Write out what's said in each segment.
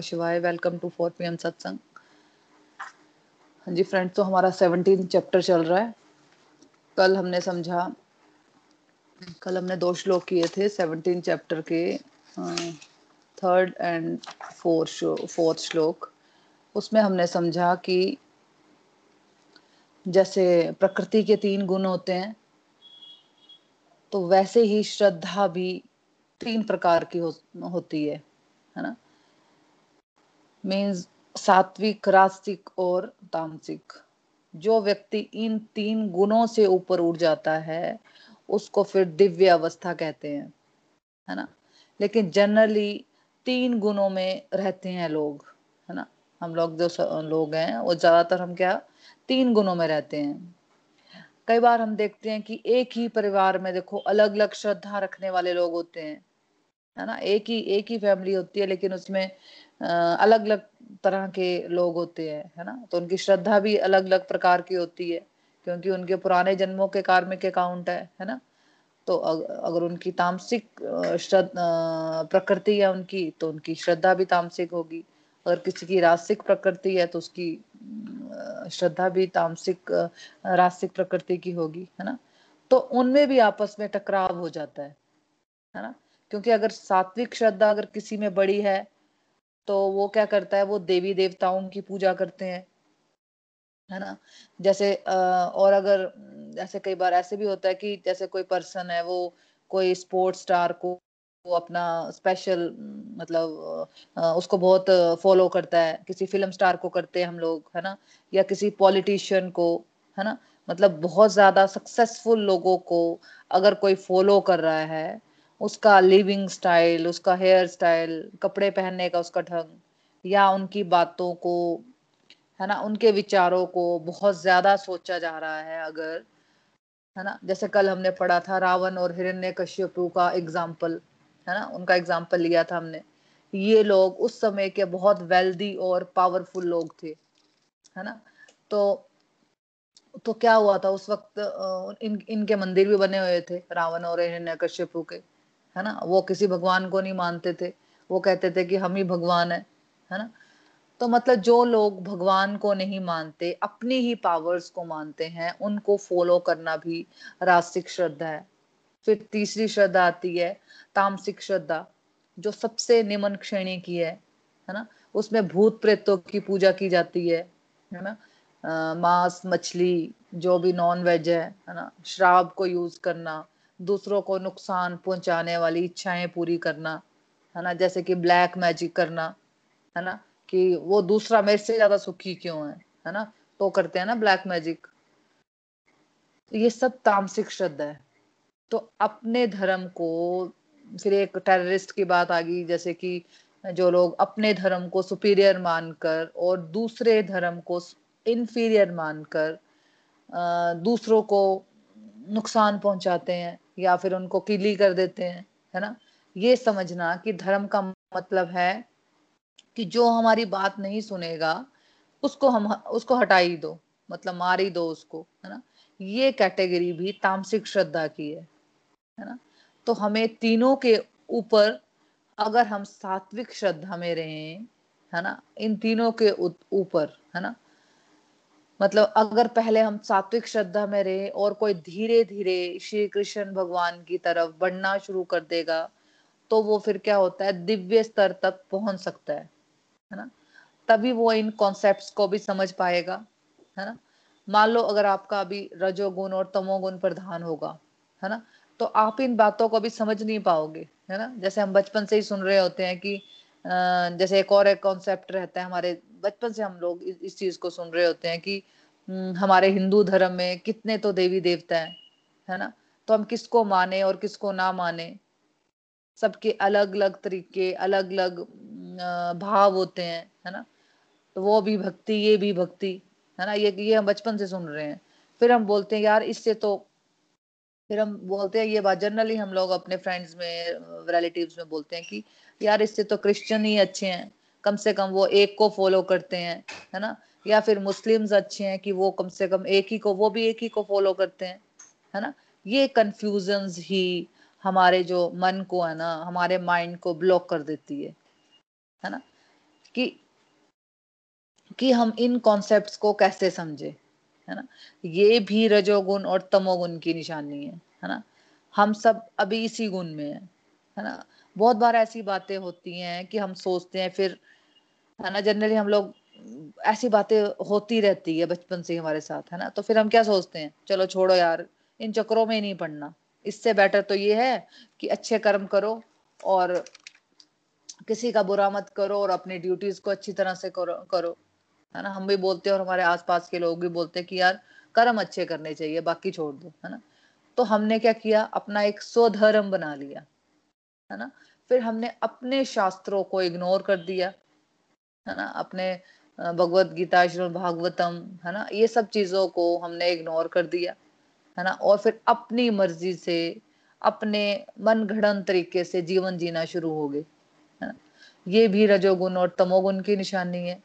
Shivay welcome to four PM M सत्संग हाँ जी friends तो हमारा सेवनटीन चैप्टर चल रहा है। कल हमने समझा कल हमने दो श्लोक किए थे सेवनटीन चैप्टर के थर्ड एंड फोर्थ फोर्थ श्लोक। उसमें हमने समझा कि जैसे प्रकृति के तीन गुण होते हैं तो वैसे ही श्रद्धा भी तीन प्रकार की हो, होती है है ना? मीन्स सात्विक, रास्तिक और तामसिक। जो व्यक्ति इन तीन गुणों से ऊपर उठ जाता है, उसको फिर दिव्य अवस्था कहते हैं, है ना? लेकिन जनरली तीन गुणों में रहते हैं लोग, है ना? हम लोग जो लोग हैं, वो ज़्यादातर हम क्या? तीन गुणों में रहते हैं। कई बार हम देखते हैं कि एक ही परिवार में देखो अलग अलग श्रद्धा रखने वाले लोग होते हैं, है ना? एक ही एक ही फैमिली होती है, लेकिन उसमें अलग अलग तरह के लोग होते हैं, है ना? तो उनकी श्रद्धा भी अलग अलग प्रकार की होती है, क्योंकि उनके पुराने जन्मों के कार्मिक अकाउंट है है ना? तो अगर उनकी तामसिक प्रकृति है उनकी तो उनकी श्रद्धा भी तामसिक होगी। अगर किसी की रासिक प्रकृति है तो उसकी श्रद्धा भी तामसिक रासिक प्रकृति की होगी, है ना? तो उनमें भी आपस में टकराव हो जाता है है ना? क्योंकि अगर सात्विक श्रद्धा अगर किसी में बड़ी है तो वो क्या करता है, वो देवी देवताओं की पूजा करते हैं, है ना? जैसे और अगर, जैसे कई बार ऐसे भी होता है कि जैसे कोई पर्सन है, वो कोई स्पोर्ट्स स्टार को वो अपना स्पेशल मतलब उसको बहुत फॉलो करता है, किसी फ़िल्म स्टार को करते हैं हम लोग, है ना? या किसी पॉलिटिशियन को, है ना? मतलब बहुत ज़्यादा सक्सेसफुल लोगों को अगर कोई फॉलो कर रहा है उसका लिविंग स्टाइल उसका हेयर स्टाइल कपड़े पहनने का उसका ढंग, या उनकी बातों को, है ना, उनके विचारों को बहुत ज़्यादा सोचा जा रहा है अगर, है ना, जैसे कल हमने पढ़ा था रावण और हिरण्य कश्यपु का एग्ज़ाम्पल है ना, उनका एग्ज़ाम्पल लिया था हमने। ये लोग उस समय के बहुत वेल्दी और पावरफुल लोग थे, है ना तो तो क्या हुआ था उस वक्त इन, इनके मंदिर भी बने हुए थे रावण और हिरण्य कश्यपु के। है ना? वो किसी भगवान को नहीं मानते थे। वो कहते थे कि हम ही भगवान है है ना? तो मतलब जो लोग भगवान को नहीं मानते, अपनी ही पावर्स को मानते हैं, उनको फॉलो करना भी रास्तिक श्रद्धा है। फिर तीसरी श्रद्धा आती है, तामसिक श्रद्धा, जो सबसे निमन श्रेणी की है है ना? उसमें भूत प्रेतों की पूजा की जाती है है ना? मांस, मछली, जो भी नॉन वेज है है ना? शराब को यूज़ करना दूसरों को नुकसान पहुँचाने वाली इच्छाएँ पूरी करना, है ना? जैसे कि ब्लैक मैजिक करना, है ना? कि वो दूसरा मेरे से ज़्यादा सुखी क्यों है है ना? तो करते हैं ना ब्लैक मैजिक ये सब तामसिक श्रद्धा है। तो अपने धर्म को, फिर एक टेररिस्ट की बात आ गई, जैसे कि जो लोग अपने धर्म को सुपीरियर मानकर और दूसरे धर्म को इनफीरियर मानकर दूसरों को नुकसान पहुंचाते हैं। या फिर उनको किली कर देते हैं, है ना? ये समझना कि धर्म का मतलब है कि जो हमारी बात नहीं सुनेगा, उसको हम, उसको हटा ही दो मतलब मार ही दो उसको, है ना? ये कैटेगरी भी तामसिक श्रद्धा की है है ना? तो हमें तीनों के ऊपर अगर हम सात्विक श्रद्धा में रहें, है ना? इन तीनों के ऊपर, है ना? मतलब अगर पहले हम सात्विक श्रद्धा में रहे और कोई धीरे धीरे श्री कृष्ण भगवान की तरफ़ बढ़ना शुरू कर देगा तो वो फिर क्या होता है, दिव्य स्तर तक पहुँच सकता है है ना? तभी वो इन कॉन्सेप्ट्स को भी समझ पाएगा, है ना? मान लो अगर आपका अभी रजोगुण और तमोगुण प्रधान होगा, है ना? तो आप इन बातों को भी समझ नहीं पाओगे, है ना? जैसे हम बचपन से ही सुन रहे होते हैं कि जैसे एक और एक कॉन्सेप्ट रहता है हमारे बचपन से हम लोग इस, चीज़ को सुन रहे होते हैं कि हमारे हिंदू धर्म में कितने तो देवी देवता हैं है ना? तो हम किसको माने और किसको ना माने? सबके अलग अलग तरीके अलग अलग भाव होते हैं है ना? तो वो भी भक्ति ये भी भक्ति है ना? ये ये हम बचपन से सुन रहे हैं। फिर हम बोलते हैं यार इससे तो फिर हम बोलते हैं ये बात जनरली हम लोग अपने फ्रेंड्स में रिलेटिव्स में बोलते हैं कि यार इससे तो क्रिश्चियन ही अच्छे हैं कम से कम वो एक को फॉलो करते हैं, है ना? या फिर मुस्लिम्स अच्छे हैं कि वो कम से कम एक ही को, वो भी एक ही को फॉलो करते हैं, है ना? ये कंफ्यूजन ही हमारे जो मन को, है ना, हमारे माइंड को ब्लॉक कर देती है है ना? कि कि हम इन कॉन्सेप्ट्स को कैसे समझे, है ना? ये भी रजोगुण और तमोगुण की निशानी है है ना? हम सब अभी इसी गुण में है है ना? बहुत बार ऐसी बातें होती हैं कि हम सोचते हैं, फिर है ना जनरली हम लोग, ऐसी बातें होती रहती है बचपन से हमारे साथ, है ना? तो फिर हम क्या सोचते हैं? चलो छोड़ो यार, इन चक्रों में ही नहीं पढ़ना इससे बेटर तो ये है कि अच्छे कर्म करो और किसी का बुरा मत करो और अपनी ड्यूटीज़ को अच्छी तरह से करो करो, है ना? हम भी बोलते हैं और हमारे आसपास के लोग भी बोलते हैं कि यार, कर्म अच्छे करने चाहिए, बाकी छोड़ दो, है ना? तो हमने क्या किया? अपना एक स्वधर्म बना लिया, है ना? फिर हमने अपने शास्त्रों को इग्नोर कर दिया है ना, अपने भगवत गीता, श्रीमद भागवतम, है ना, ये सब चीज़ों को हमने इग्नोर कर दिया, है ना, और फिर अपनी मर्ज़ी से, अपने मन घड़न तरीके से जीवन जीना शुरू हो गए, है ना। ये भी रजोगुण और तमोगुण की निशानी है,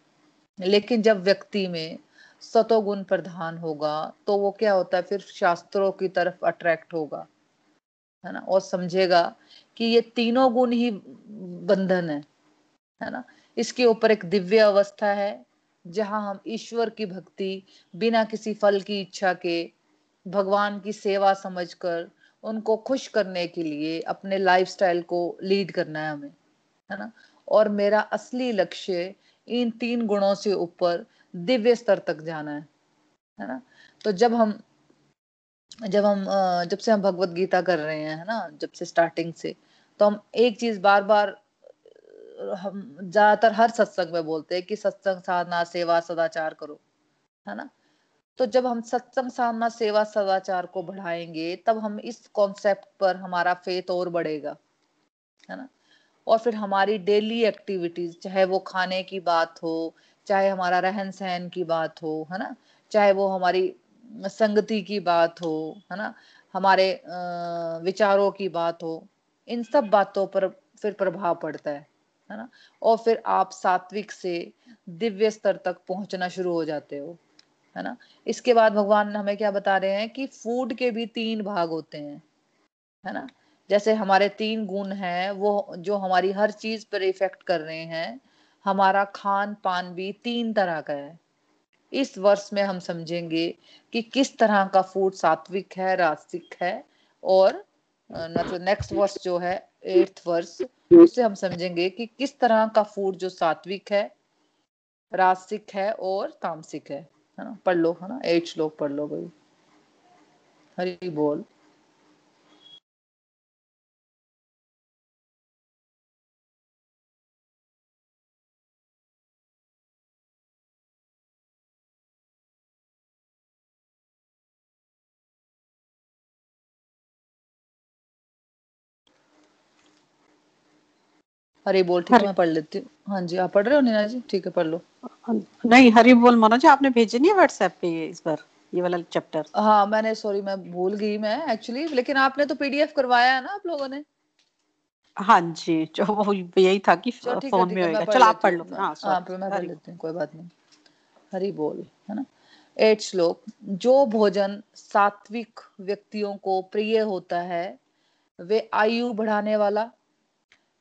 लेकिन जब व्यक्ति में सतोगुण प्रधान होगा तो वो क्या होता है, फिर शास्त्रों की तरफ़ अट्रैक्ट होगा, है ना, और समझेगा कि ये तीनों गुण ही बंधन है है ना। इसके ऊपर एक दिव्य अवस्था है, जहाँ हम ईश्वर की भक्ति, बिना किसी फल की इच्छा के, भगवान की सेवा समझकर, उनको खुश करने के लिए अपने लाइफस्टाइल को लीड करना है हमें, है ना? और मेरा असली लक्ष्य इन तीन गुणों से ऊपर दिव्य स्तर तक जाना है है ना? तो जब हम जब हम जब से हम भगवत गीता कर रहे हैं, है ना? जब से स्टार्टिंग से तो हम एक चीज़ बार बार हम ज़्यादातर हर सत्संग में बोलते हैं कि सत्संग साधना, सेवा, सदाचार करो, है ना? तो जब हम सत्संग साधना, सेवा, सदाचार को बढ़ाएँगे, तब हम इस कॉन्सेप्ट पर हमारा फेथ और बढ़ेगा, है ना? और फिर हमारी डेली एक्टिविटीज़ चाहे वो खाने की बात हो, चाहे हमारा रहन सहन की बात हो, है ना? चाहे वो हमारी संगति की बात हो, है ना? हमारे विचारों की बात हो, इन सब बातों पर फिर प्रभाव पड़ता है। है ना? और फिर आप सात्विक से दिव्य स्तर तक पहुँचना शुरू हो जाते हो, है ना? इसके बाद भगवान हमें क्या बता रहे हैं कि फ़ूड के भी तीन भाग होते हैं, है ना? जैसे हमारे तीन गुण हैं, वो जो हमारी हर चीज़ पर इफ़ेक्ट कर रहे हैं, हमारा खान पान भी तीन तरह का है। इस वर्ष में हम समझेंगे कि किस तरह का फ़ूड सात्विक है रास्तिक है, और नेक्स्ट वर्ष जो है एट्थ वर्स उससे हम समझेंगे कि किस तरह का फ़ूड जो सात्विक है रासिक है और तामसिक है है ना? पढ़ लो है ना? एट लोग पढ़ लो भाई। हरी बोल। हरी बोल ठीक है मैं पढ़ लेती हूँ। हाँ जी आप पढ़ रहे हो नीना जी? ठीक है पढ़ लो। नहीं हरी बोल मनोज आपने भेजे नहीं व्हाट्सएप पे इस बार ये वाला चैप्टर हाँ मैंने सॉरी मैं भूल गई मैं एक्चुअली लेकिन आपने तो पीडीएफ करवाया है ना आप लोगों ने? हाँ जी जो यही था कि फ़ोन में होएगा। चलो आप पढ़ लो। हाँ। हाँ मैं पढ़ लेती हूँ कोई बात नहीं। हरी बोल है ना? एट श्लोक जो भोजन सात्विक व्यक्तियों को प्रिय होता है वे आयु बढ़ाने वाला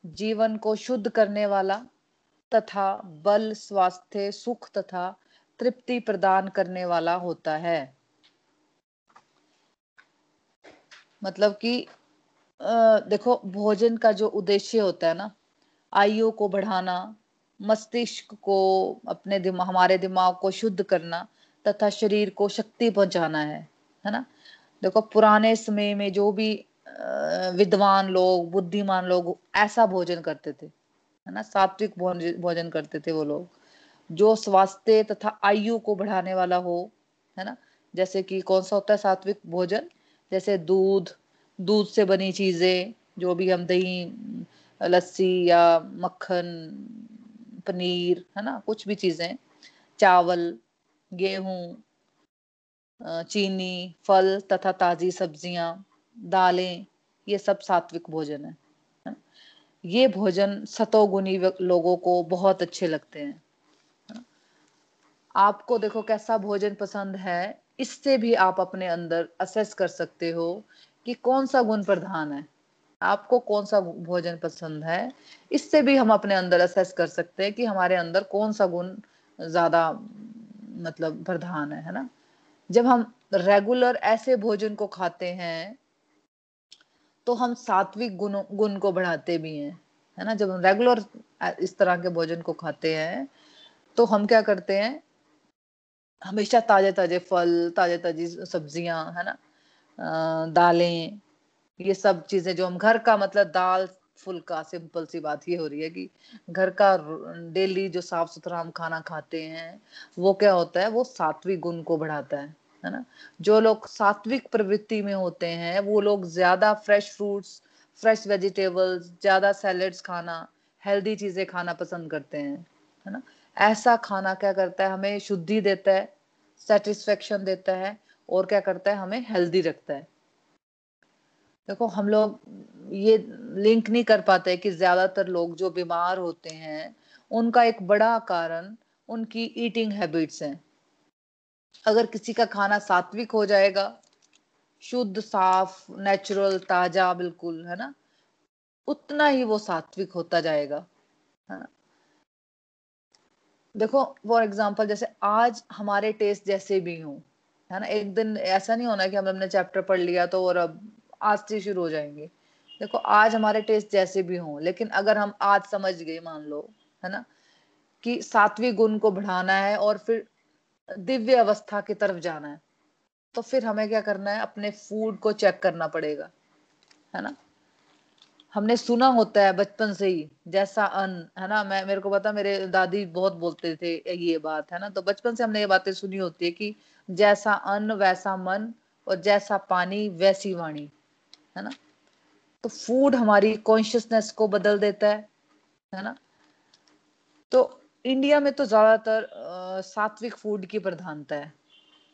जीवन को शुद्ध करने वाला तथा बल, स्वास्थ्य, सुख तथा तृप्ति प्रदान करने वाला होता है। मतलब कि देखो, भोजन का जो उद्देश्य होता है ना, आयु को बढ़ाना, मस्तिष्क को अपने दिमाग हमारे दिमाग को शुद्ध करना तथा शरीर को शक्ति पहुंचाना है है ना? देखो, पुराने समय में जो भी विद्वान लोग, बुद्धिमान लोग ऐसा भोजन करते थे, है ना? सात्विक भोजन करते थे वो लोग, जो स्वास्थ्य तथा आयु को बढ़ाने वाला हो, है ना? जैसे कि कौन सा होता है सात्विक भोजन? जैसे दूध दूध से बनी चीज़ें, जो भी हम दही, लस्सी या मक्खन, पनीर, है ना? कुछ भी चीज़ें, चावल, गेहूँ चीनी, फल तथा ताजी सब्ज़ियाँ दालें, ये सब सात्विक भोजन है। ये भोजन सतोगुनी लोगों को बहुत अच्छे लगते हैं। आपको देखो कैसा भोजन पसंद है, इससे भी आप अपने अंदर असेस कर सकते हो कि कौन सा गुण प्रधान है। आपको कौन सा भोजन पसंद है, इससे भी हम अपने अंदर असेस कर सकते हैं कि हमारे अंदर कौन सा गुण ज़्यादा मतलब प्रधान है है ना। जब हम रेगुलर ऐसे भोजन को खाते हैं तो हम सात्विक गुण गुण को बढ़ाते भी हैं, है ना? जब हम रेगुलर इस तरह के भोजन को खाते हैं तो हम क्या करते हैं? हमेशा ताजे ताजे फल ताजे ताजी सब्ज़ियाँ, है ना? दालें, ये सब चीज़ें जो हम, घर का मतलब दाल, फुल्का, सिंपल सी बात ये हो रही है कि घर का डेली जो साफ़ सुथरा हम खाना खाते हैं, वो क्या होता है? वो सात्विक गुण को बढ़ाता है। है ना? जो लोग सात्विक प्रवृत्ति में होते हैं, वो लोग ज़्यादा फ्रेश फ्रूट्स फ्रेश वेजिटेबल्स ज़्यादा सैलड्स खाना हेल्दी चीज़ें खाना पसंद करते हैं, है ना? ऐसा खाना क्या करता है? हमें शुद्धि देता है सेटिस्फेक्शन देता है, और क्या करता है? हमें हेल्दी रखता है। देखो, हम लोग ये लिंक नहीं कर पाते कि ज़्यादातर लोग जो बीमार होते हैं, उनका एक बड़ा कारण उनकी ईटिंग हैबिट्स हैं। अगर किसी का खाना सात्विक हो जाएगा, शुद्ध, साफ़ नेचुरल ताज़ा, बिल्कुल, है ना? उतना ही वो सात्विक होता जाएगा, है ना? देखो फॉर एग्ज़ाम्पल जैसे आज हमारे टेस्ट जैसे भी हों, है ना? एक दिन ऐसा नहीं होना कि हम हमने चैप्टर पढ़ लिया तो और अब आज से शुरू हो जाएँगे। देखो, आज हमारे टेस्ट जैसे भी हों, लेकिन अगर हम आज समझ गए, मान लो, है ना? कि सात्विक गुण को बढ़ाना है और फिर दिव्य अवस्था की तरफ़ जाना है। तो फिर हमें क्या करना है? अपने फ़ूड को चेक करना पड़ेगा, है ना? हमने सुना होता है बचपन से ही, जैसा अन्न है ना? मैं, मेरे को पता, मेरे दादी बहुत बोलते थे ये बात, है ना? तो बचपन से हमने ये बातें सुनी होती है कि जैसा अन्न वैसा मन, और जैसा पानी, वैसी वाणी, है ना? तो फ़ूड हमारी कॉन्शियसनेस को बदल देता है है ना? तो इंडिया में तो ज़्यादातर सात्विक फ़ूड की प्रधानता है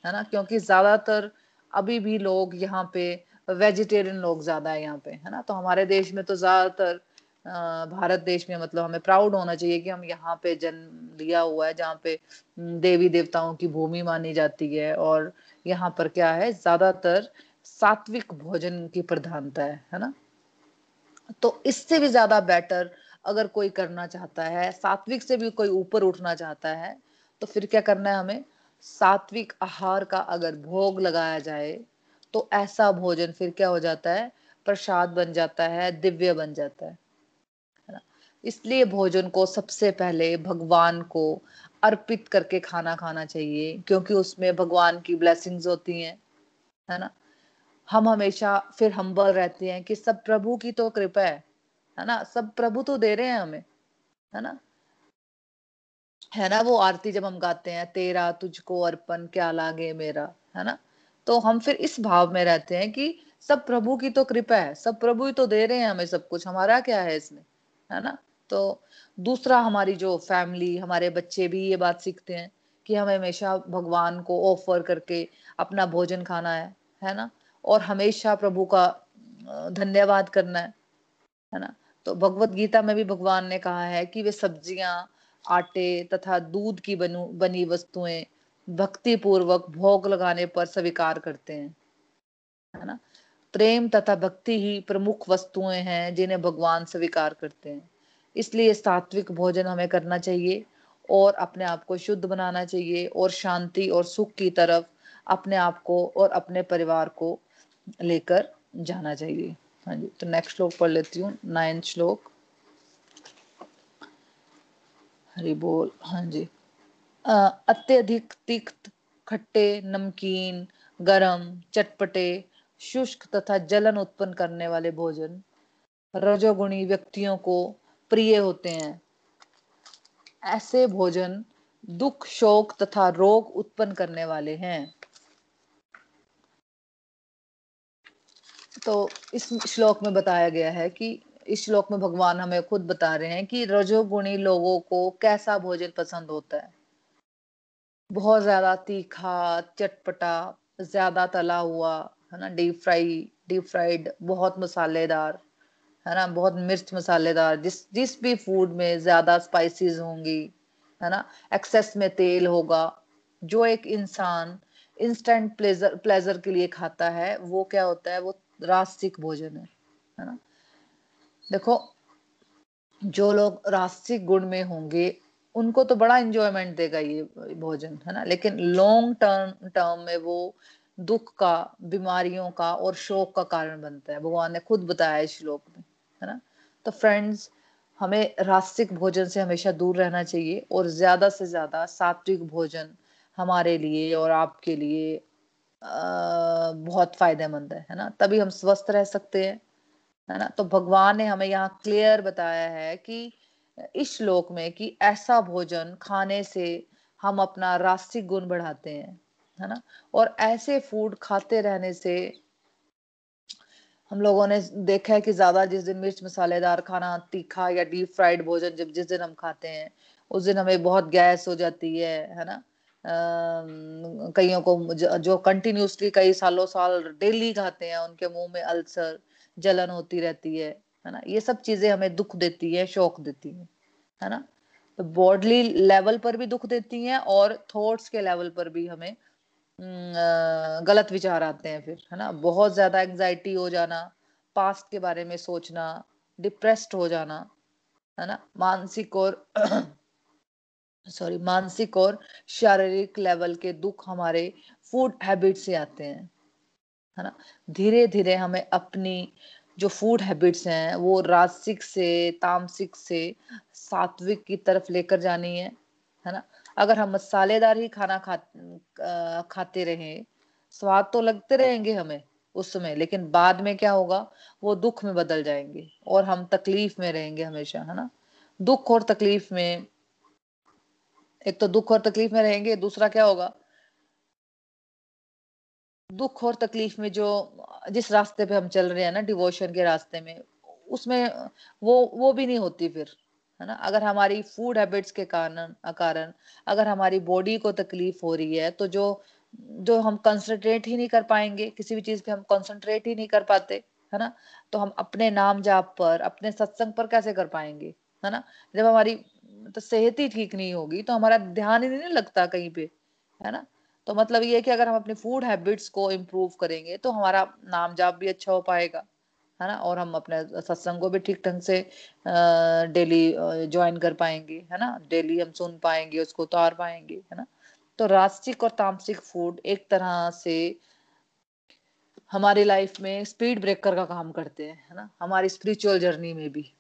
है ना? क्योंकि ज़्यादातर अभी भी लोग यहाँ पे वेजिटेरियन लोग ज़्यादा है यहाँ पे, है ना? तो हमारे देश में तो ज़्यादातर भारत देश में मतलब हमें प्राउड होना चाहिए कि हम यहाँ पे जन्म लिया हुआ है, जहाँ पे देवी देवताओं की भूमि मानी जाती है और यहाँ पर क्या है? ज़्यादातर सात्विक भोजन की प्रधानता है है ना? तो इससे भी ज़्यादा बेटर अगर कोई करना चाहता है, सात्विक से भी कोई ऊपर उठना चाहता है तो फिर क्या करना है हमें? सात्विक आहार का अगर भोग लगाया जाए तो ऐसा भोजन फिर क्या हो जाता है? प्रसाद बन जाता है, दिव्य बन जाता है। इसलिए भोजन को सबसे पहले भगवान को अर्पित करके खाना खाना चाहिए, क्योंकि उसमें भगवान की ब्लेसिंग्स होती हैं। है ना? हम हमेशा फिर हम्बल रहते हैं कि सब प्रभु की तो कृपा है है ना? सब प्रभु तो दे रहे हैं हमें, है ना? है ना वो आरती जब हम गाते हैं, तेरा तुझको अर्पण, क्या लागे मेरा, है ना? तो हम फिर इस भाव में रहते हैं कि सब प्रभु की तो कृपा है, सब प्रभु ही तो दे रहे हैं हमें सब कुछ, हमारा क्या है इसमें, है ना? तो दूसरा हमारी जो फैमिली हमारे बच्चे भी ये बात सीखते हैं कि हमें हमेशा भगवान को ऑफ़र करके अपना भोजन खाना है है ना? और हमेशा प्रभु का धन्यवाद करना है है ना? तो भगवत गीता में भी भगवान ने कहा है कि वे सब्ज़ियाँ, आटे तथा दूध की बनु वस्तुएँ भक्ति पूर्वक भोग लगाने पर स्वीकार करते हैं। है ना? प्रेम तथा भक्ति ही प्रमुख वस्तुएँ हैं जिन्हें भगवान स्वीकार करते हैं। इसलिए सात्विक भोजन हमें करना चाहिए और अपने आप को शुद्ध बनाना चाहिए और शांति और सुख की तरफ़ अपने आप को और अपने परिवार को लेकर जाना चाहिए। हाँ जी तो नेक्स्ट श्लोक पढ़ लेती हूँ नाइन्थ श्लोक। हरि बोल हाँ जी। अत्यधिक तिक्त, खट्टे, नमकीन, गरम, चटपटे, शुष्क तथा जलन उत्पन्न करने वाले भोजन, रजोगुणी व्यक्तियों को प्रिय होते हैं। ऐसे भोजन दुख, शोक तथा रोग उत्पन्न करने वाले हैं। तो इस श्लोक में बताया गया है कि इस श्लोक में भगवान हमें खुद बता रहे हैं कि रजोगुणी लोगों को कैसा भोजन पसंद होता है। बहुत ज़्यादा तीखा, चटपटा, ज़्यादा तला हुआ, है ना डीप फ्राई डीप फ्राइड बहुत मसालेदार, है ना, बहुत मिर्च मसालेदार, जिस जिस भी फ़ूड में ज़्यादा स्पाइसेस होंगी, है ना एक्सेस में तेल होगा, जो एक इंसान इंस्टेंट प्लेजर प्लेजर के लिए खाता है, वो क्या होता है, वो रास्तिक भोजन है है ना? देखो, जो लोग रास्तिक गुण में होंगे, उनको तो बड़ा इंजॉयमेंट देगा ये भोजन, है ना? लेकिन लॉन्ग टर्म टर्म में वो दुख का, बीमारियों का और शोक का कारण बनता है। भगवान ने खुद बताया इस श्लोक में, है ना? तो फ्रेंड्स हमें रास्तिक भोजन से हमेशा दूर रहना चाहिए और ज़्यादा से ज़्यादा सात्विक भोजन हमारे लिए और आपके लिए बहुत फ़ायदेमंद है है ना? तभी हम स्वस्थ रह सकते हैं, है ना? तो भगवान ने हमें यहाँ क्लियर बताया है कि इस श्लोक में कि ऐसा भोजन खाने से हम अपना रास्तिक गुण बढ़ाते हैं, है ना? और ऐसे फ़ूड खाते रहने से हम लोगों ने देखा है कि ज़्यादा जिस दिन मिर्च मसालेदार खाना, तीखा या डीप फ्राइड भोजन जब जिस दिन हम खाते हैं, उस दिन हमें बहुत गैस हो जाती है है ना? कईयों को जो कंटिन्यूसली कई सालों साल डेली खाते हैं, उनके मुँह में अल्सर, जलन होती रहती है है ना? ये सब चीज़ें हमें दुख देती है, शौक देती है है ना? तो बॉडली लेवल पर भी दुख देती हैं और थॉट्स के लेवल पर भी हमें गलत विचार आते हैं फिर, है ना? बहुत ज़्यादा एंजाइटी हो जाना पास्ट के बारे में सोचना डिप्रेस्ड हो जाना, है ना? मानसिक और सॉरी मानसिक और शारीरिक लेवल के दुख हमारे फ़ूड हैबिट से आते हैं, है ना? धीरे धीरे हमें अपनी जो फ़ूड हैबिट्स हैं, वो रासिक से, तामसिक से, सात्विक की तरफ़ लेकर जानी है है ना? अगर हम मसालेदार ही खाना खा खाते रहे, स्वाद तो लगते रहेंगे हमें उस समय, लेकिन बाद में क्या होगा? वो दुख में बदल जाएँगे और हम तकलीफ़ में रहेंगे हमेशा, है ना? दुख और तकलीफ़ में एक तो दुख और तकलीफ़ में रहेंगे, दूसरा क्या होगा? दुख और तकलीफ़ में जो, जिस रास्ते पे हम चल रहे हैं ना, डिवोशन के रास्ते में, उसमें वो वो भी नहीं होती फिर, है ना? अगर हमारी फ़ूड हैबिट्स के कारण कारण अगर हमारी बॉडी को तकलीफ़ हो रही है तो जो जो हम कंसंट्रेट ही नहीं कर पाएँगे, किसी भी चीज़ पे हम कंसंट्रेट ही नहीं कर पाते, है ना? तो हम अपने नाम जाप पर, अपने सत्संग पर कैसे कर पाएँगे, है ना? जब हमारी तो सेहत ही ठीक नहीं होगी तो हमारा ध्यान ही नहीं लगता कहीं पे, है ना? तो मतलब ये है कि अगर हम अपने फ़ूड हैबिट्स को इम्प्रूव करेंगे तो हमारा नाम जाप भी अच्छा हो पाएगा, है ना? और हम अपने सत्संग को भी ठीक ढंग से डेली ज्वाइन कर पाएँगे, है ना? डेली हम सुन पाएँगे, उसको उतार पाएँगे, है ना? तो रास्तिक और तामसिक फ़ूड एक तरह से हमारी लाइफ में स्पीड ब्रेकर का काम करते हैं, है ना? हमारी स्पिरिचुअल जर्नी में भी।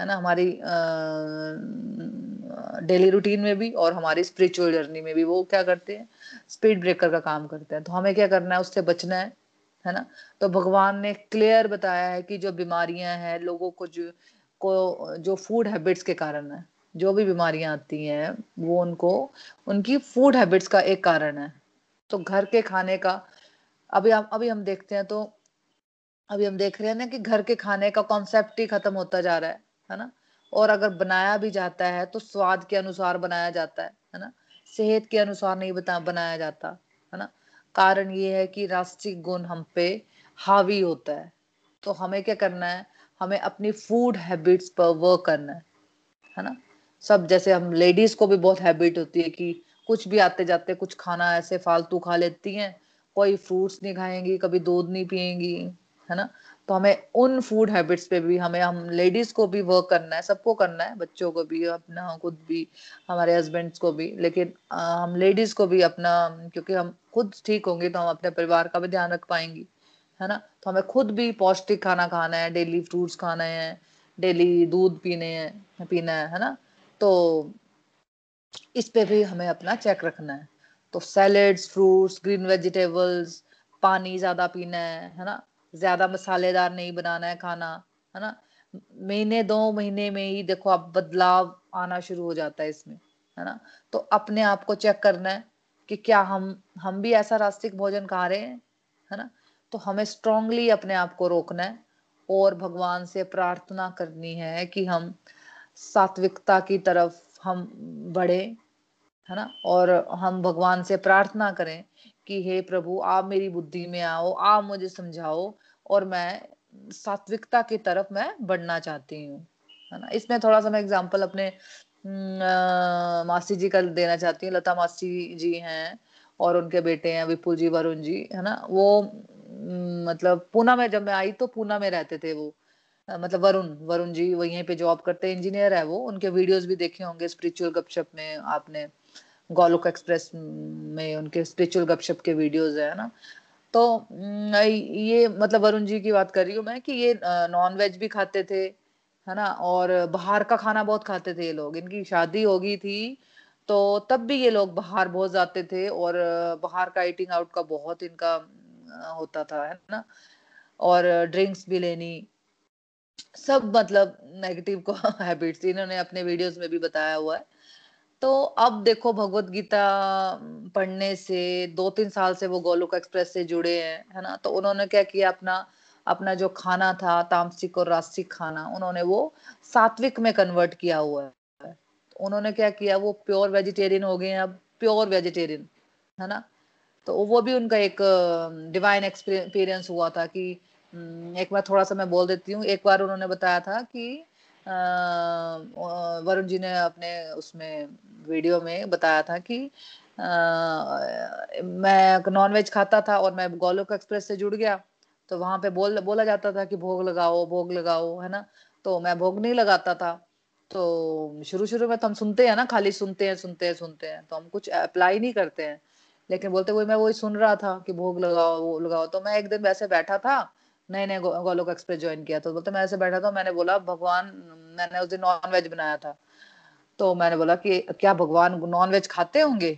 है ना, हमारी डेली रूटीन में भी और हमारी स्पिरिचुअल जर्नी में भी वो क्या करते हैं? स्पीड ब्रेकर का काम करते हैं। तो हमें क्या करना है? उससे बचना है है ना? तो भगवान ने क्लियर बताया है कि जो बीमारियाँ हैं, लोगों को जो को, जो फ़ूड हैबिट्स के कारण है, जो भी बीमारियाँ आती हैं, वो उनको, उनकी फ़ूड हैबिट्स का एक कारण है। तो घर के खाने का, अभी हम अभी हम देखते हैं तो अभी हम देख रहे हैं ना कि घर के खाने का कॉन्सेप्ट ही खत्म होता जा रहा है। है ना? और अगर बनाया भी जाता है तो स्वाद के अनुसार बनाया जाता है है ना? सेहत के अनुसार नहीं बता, बनाया जाता, है ना? कारण ये है कि राष्ट्रिक गुण हम पे हावी होता है। तो हमें क्या करना है? हमें अपनी फ़ूड हैबिट्स पर वर्क करना है है ना? सब जैसे हम लेडीज़ को भी बहुत हैबिट होती है कि कुछ भी आते जाते कुछ खाना ऐसे फालतू खा लेती हैं, कोई फ्रूट्स नहीं खाएँगी, कभी दूध नहीं पिएँगी, है ना? तो हमें उन फ़ूड हैबिट्स पे भी हमें हम लेडीज़ को भी वर्क करना है सबको करना है बच्चों को भी अपना खुद भी हमारे हस्बैंड्स को भी लेकिन आ, हम लेडीज़ को भी अपना क्योंकि हम खुद ठीक होंगे तो हम अपने परिवार का भी ध्यान रख पाएँगे है ना? तो हमें खुद भी पौष्टिक खाना खाना है डेली फ्रूट्स खाना है डेली दूध पीने हैं पीना है है ना? तो इस पे भी हमें अपना चेक रखना है। तो सैलेड्स फ्रूट्स ग्रीन वेजिटेबल्स पानी ज़्यादा पीना है है ना? ज़्यादा मसालेदार नहीं बनाना है खाना, है ना? महीने, दो महीने में ही देखो आप बदलाव आना शुरू हो जाता है इसमें, है ना? तो अपने आप को चेक करना है कि क्या हम हम भी ऐसा रास्तिक भोजन खा रहे हैं, है ना? तो हमें स्ट्रांगली अपने आप को रोकना है और भगवान से प्रार्थना करनी है कि हम सात्विकता की तरफ़ हम बढ़े, है ना? और हम भगवान से प्रार्थना करें कि हे प्रभु, आप मेरी बुद्धि में आओ, आप मुझे समझाओ और मैं सात्विकता की तरफ़ मैं बढ़ना चाहती हूँ है ना? इसमें थोड़ा सा मैं एग्ज़ाम्पल अपने आ, मासी जी का देना चाहती हूँ। लता मासी जी हैं और उनके बेटे हैं विपुल जी वरुण जी है ना? वो मतलब पूना में जब मैं आई तो पूना में रहते थे वो। मतलब वरुण वरुण जी वहीं पे जॉब करते हैं इंजीनियर है वो। उनके वीडियोस भी देखे होंगे स्पिरिचुअल गपशप में आपने। गोलोक एक्सप्रेस में उनके स्पिरिचुअल गपशप के वीडियोस है ना? तो ये मतलब वरुण जी की बात कर रही हूँ मैं कि ये नॉन वेज भी खाते थे, है ना? और बाहर का खाना बहुत खाते थे ये लोग। इनकी शादी होगी थी तो तब भी ये लोग बाहर बहुत जाते थे और बाहर का ईटिंग आउट का बहुत इनका होता था, है ना? और ड्रिंक्स भी लेनी, सब मतलब नेगेटिव को हैबिट्स इन्होंने अपने वीडियोस में भी बताया हुआ है। तो अब देखो भगवत गीता पढ़ने से दो तीन साल से वो गोलोक एक्सप्रेस से जुड़े हैं, है ना? तो उन्होंने क्या किया अपना अपना जो खाना था, तामसिक और रासिक खाना, उन्होंने वो सात्विक में कन्वर्ट किया हुआ है। तो उन्होंने क्या किया, वो प्योर वेजिटेरियन हो गए हैं अब प्योर वेजिटेरियन है ना? तो वो भी उनका एक डिवाइन एक्सपीरियंस हुआ था कि एक बार थोड़ा सा मैं बोल देती हूँ, एक बार उन्होंने बताया था कि वरुण जी ने अपने उसमें वीडियो में बताया था कि आ, मैं नॉन वेज खाता था और मैं गोलोक एक्सप्रेस से जुड़ गया तो वहाँ पे बोल बोला जाता था कि भोग लगाओ भोग लगाओ है ना? तो मैं भोग नहीं लगाता था। तो शुरू शुरू में तो हम सुनते हैं ना खाली सुनते हैं सुनते हैं सुनते हैं तो हम कुछ अप्लाई नहीं करते हैं। लेकिन बोलते हुए मैं वही सुन रहा था कि भोग लगाओ वो लगाओ तो मैं एक दिन वैसे बैठा था नए नए गोलोक एक्सप्रेस ज्वाइन किया तो बोलते मैं ऐसे बैठा था मैंने बोला भगवान मैंने उस दिन नॉन वेज बनाया था। तो मैंने बोला कि क्या भगवान नॉन वेज खाते होंगे?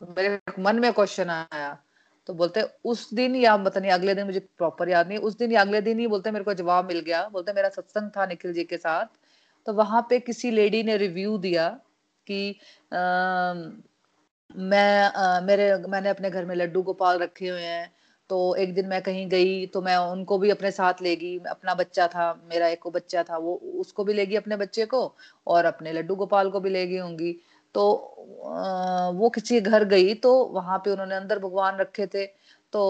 तो मेरे मन में क्वेश्चन आया। तो बोलते उस दिन या पता नहीं अगले दिन मुझे प्रॉपर याद नहीं उस दिन या अगले दिन ही बोलते मेरे को जवाब मिल गया। बोलते मेरा सत्संग था निखिल जी के साथ। तो वहाँ पे किसी लेडी ने रिव्यू दिया कि आ, मैं आ, मेरे मैंने अपने घर में लड्डू गोपाल रखे हुए हैं। तो एक दिन मैं कहीं गई तो मैं उनको भी अपने साथ लेगी अपना बच्चा था, मेरा एक बच्चा था, वो उसको भी लेगी अपने बच्चे को और अपने लड्डू गोपाल को भी लेगी होंगी। तो वो किसी घर गई तो वहाँ पे उन्होंने अंदर भगवान रखे थे। तो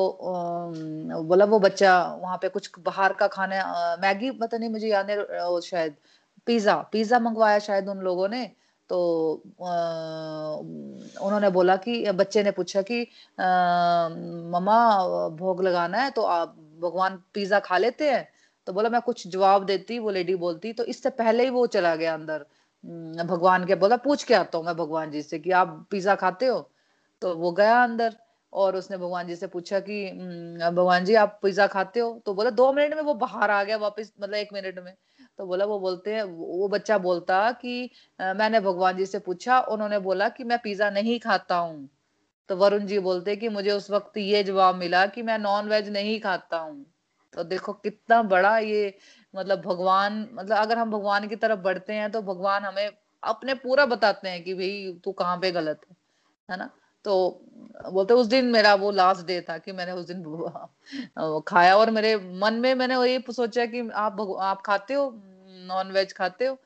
बोला वो बच्चा वहाँ पे कुछ बाहर का खाना मैगी, पता नहीं मुझे याद है शायद पिज्जा पिज्जा मंगवाया शायद उन लोगों ने। तो उन्होंने बोला कि, बच्चे ने पूछा कि मम्मा, भोग लगाना है तो आप भगवान पिज्जा खा लेते हैं? तो बोला, मैं कुछ जवाब देती, वो लेडी बोलती। तो इससे पहले ही वो चला गया अंदर। भगवान के बोला, पूछ के आता हूँ मैं भगवान जी से कि आप पिज्जा खाते हो? तो वो गया अंदर और उसने भगवान जी से पूछा कि भगवान जी, आप पिज्जा खाते हो? तो बोला, दो मिनट में वो बाहर आ गया वापस मतलब एक मिनट में। तो बोला, वो बोलते हैं, वो बच्चा बोलता कि मैंने भगवान जी से पूछा, उन्होंने बोला कि मैं पिज्जा नहीं खाता हूँ। तो वरुण जी बोलते कि, मुझे उस वक्त ये जवाब मिला कि मैं नॉन वेज नहीं खाता हूँ। तो देखो कितना बड़ा ये मतलब भगवान मतलब अगर हम भगवान की तरफ़ बढ़ते हैं तो भगवान हमें अपने पूरा बताते हैं कि, भाई, तू कहाँ पे गलत है? है ना? तो बोलते उस दिन मेरा वो लास्ट डे था कि मैंने उस दिन खाया और मेरे मन में मैंने वही सोचा कि आप आप खाते हो नॉन वेज खाते हो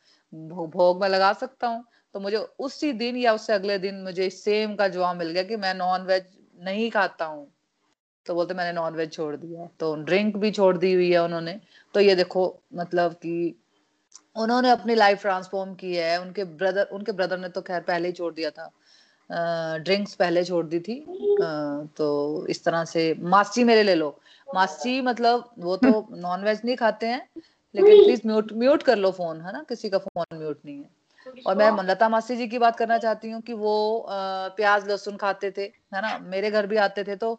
भोग में लगा सकता हूँ। तो मुझे उसी दिन या उससे अगले दिन मुझे सेम का जवाब मिल गया कि मैं नॉन वेज नहीं खाता हूँ। तो बोलते मैंने नॉन वेज छोड़ दिया। तो ड्रिंक भी छोड़ दी हुई है उन्होंने। तो ये देखो मतलब कि उन्होंने अपनी लाइफ ट्रांसफॉर्म की है। उनके ब्रदर उनके ब्रदर ने तो खैर पहले ही छोड़ दिया था। ड्रिंक्स पहले छोड़ दी थी। तो इस तरह से मासी मेरे ले लो। मासी मतलब वो तो नॉन वेज नहीं खाते हैं लेकिन प्लीज़ म्यूट म्यूट कर लो फ़ोन है ना? किसी का फ़ोन म्यूट नहीं है। और मैं लता मासी जी की बात करना चाहती हूँ कि वो प्याज लहसुन खाते थे है ना? मेरे घर भी आते थे तो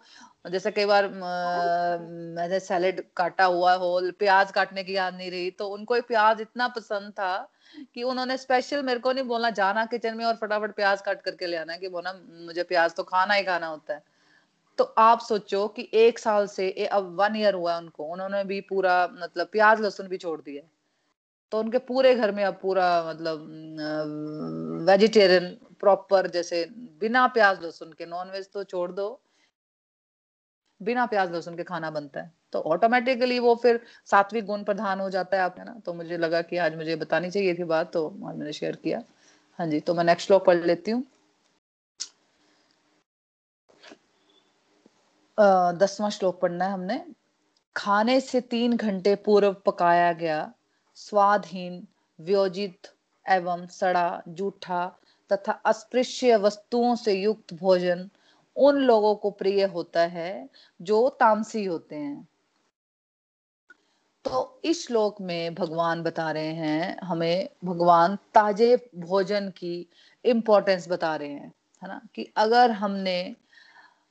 जैसे कई बार मैंने सैलेड काटा हुआ हो प्याज काटने की याद नहीं रही तो उनको प्याज इतना पसंद था कि उन्होंने स्पेशल मेरे को नहीं बोलना, जाना किचन में और फटाफट प्याज काट करके ले आना कि बोला मुझे प्याज तो खाना ही खाना होता है। तो आप सोचो कि एक साल से अब वन ईयर हुआ है उनको, उन्होंने भी पूरा मतलब प्याज लहसुन भी छोड़ दिया तो उनके पूरे घर में अब पूरा मतलब वेजिटेरियन प्रॉपर जैसे बिना प्याज लहसुन के नॉन वेज तो छोड़ दो। बिना प्याज लहसुन के खाना बनता है। तो ऑटोमेटिकली वो फिर सात्विक गुण प्रधान हो जाता है आप, है ना? तो मुझे लगा कि आज मुझे बतानी चाहिए थी बात तो आज मैंने शेयर किया। हाँ जी तो मैं नेक्स्ट श्लोक पढ़ लेती हूँ। दसवां श्लोक पढ़ना है हमने। खाने से तीन घंटे पूर्व पकाया गया स्वादहीन व्योजित एवं सड़ा, जूठा तथा अस्पृश्य वस्तुओं से युक्त भोजन उन लोगों को प्रिय होता है जो तामसी होते हैं। तो इस श्लोक में भगवान बता रहे हैं, हमें भगवान ताजे भोजन की इम्पोर्टेंस बता रहे हैं, है ना? कि अगर हमने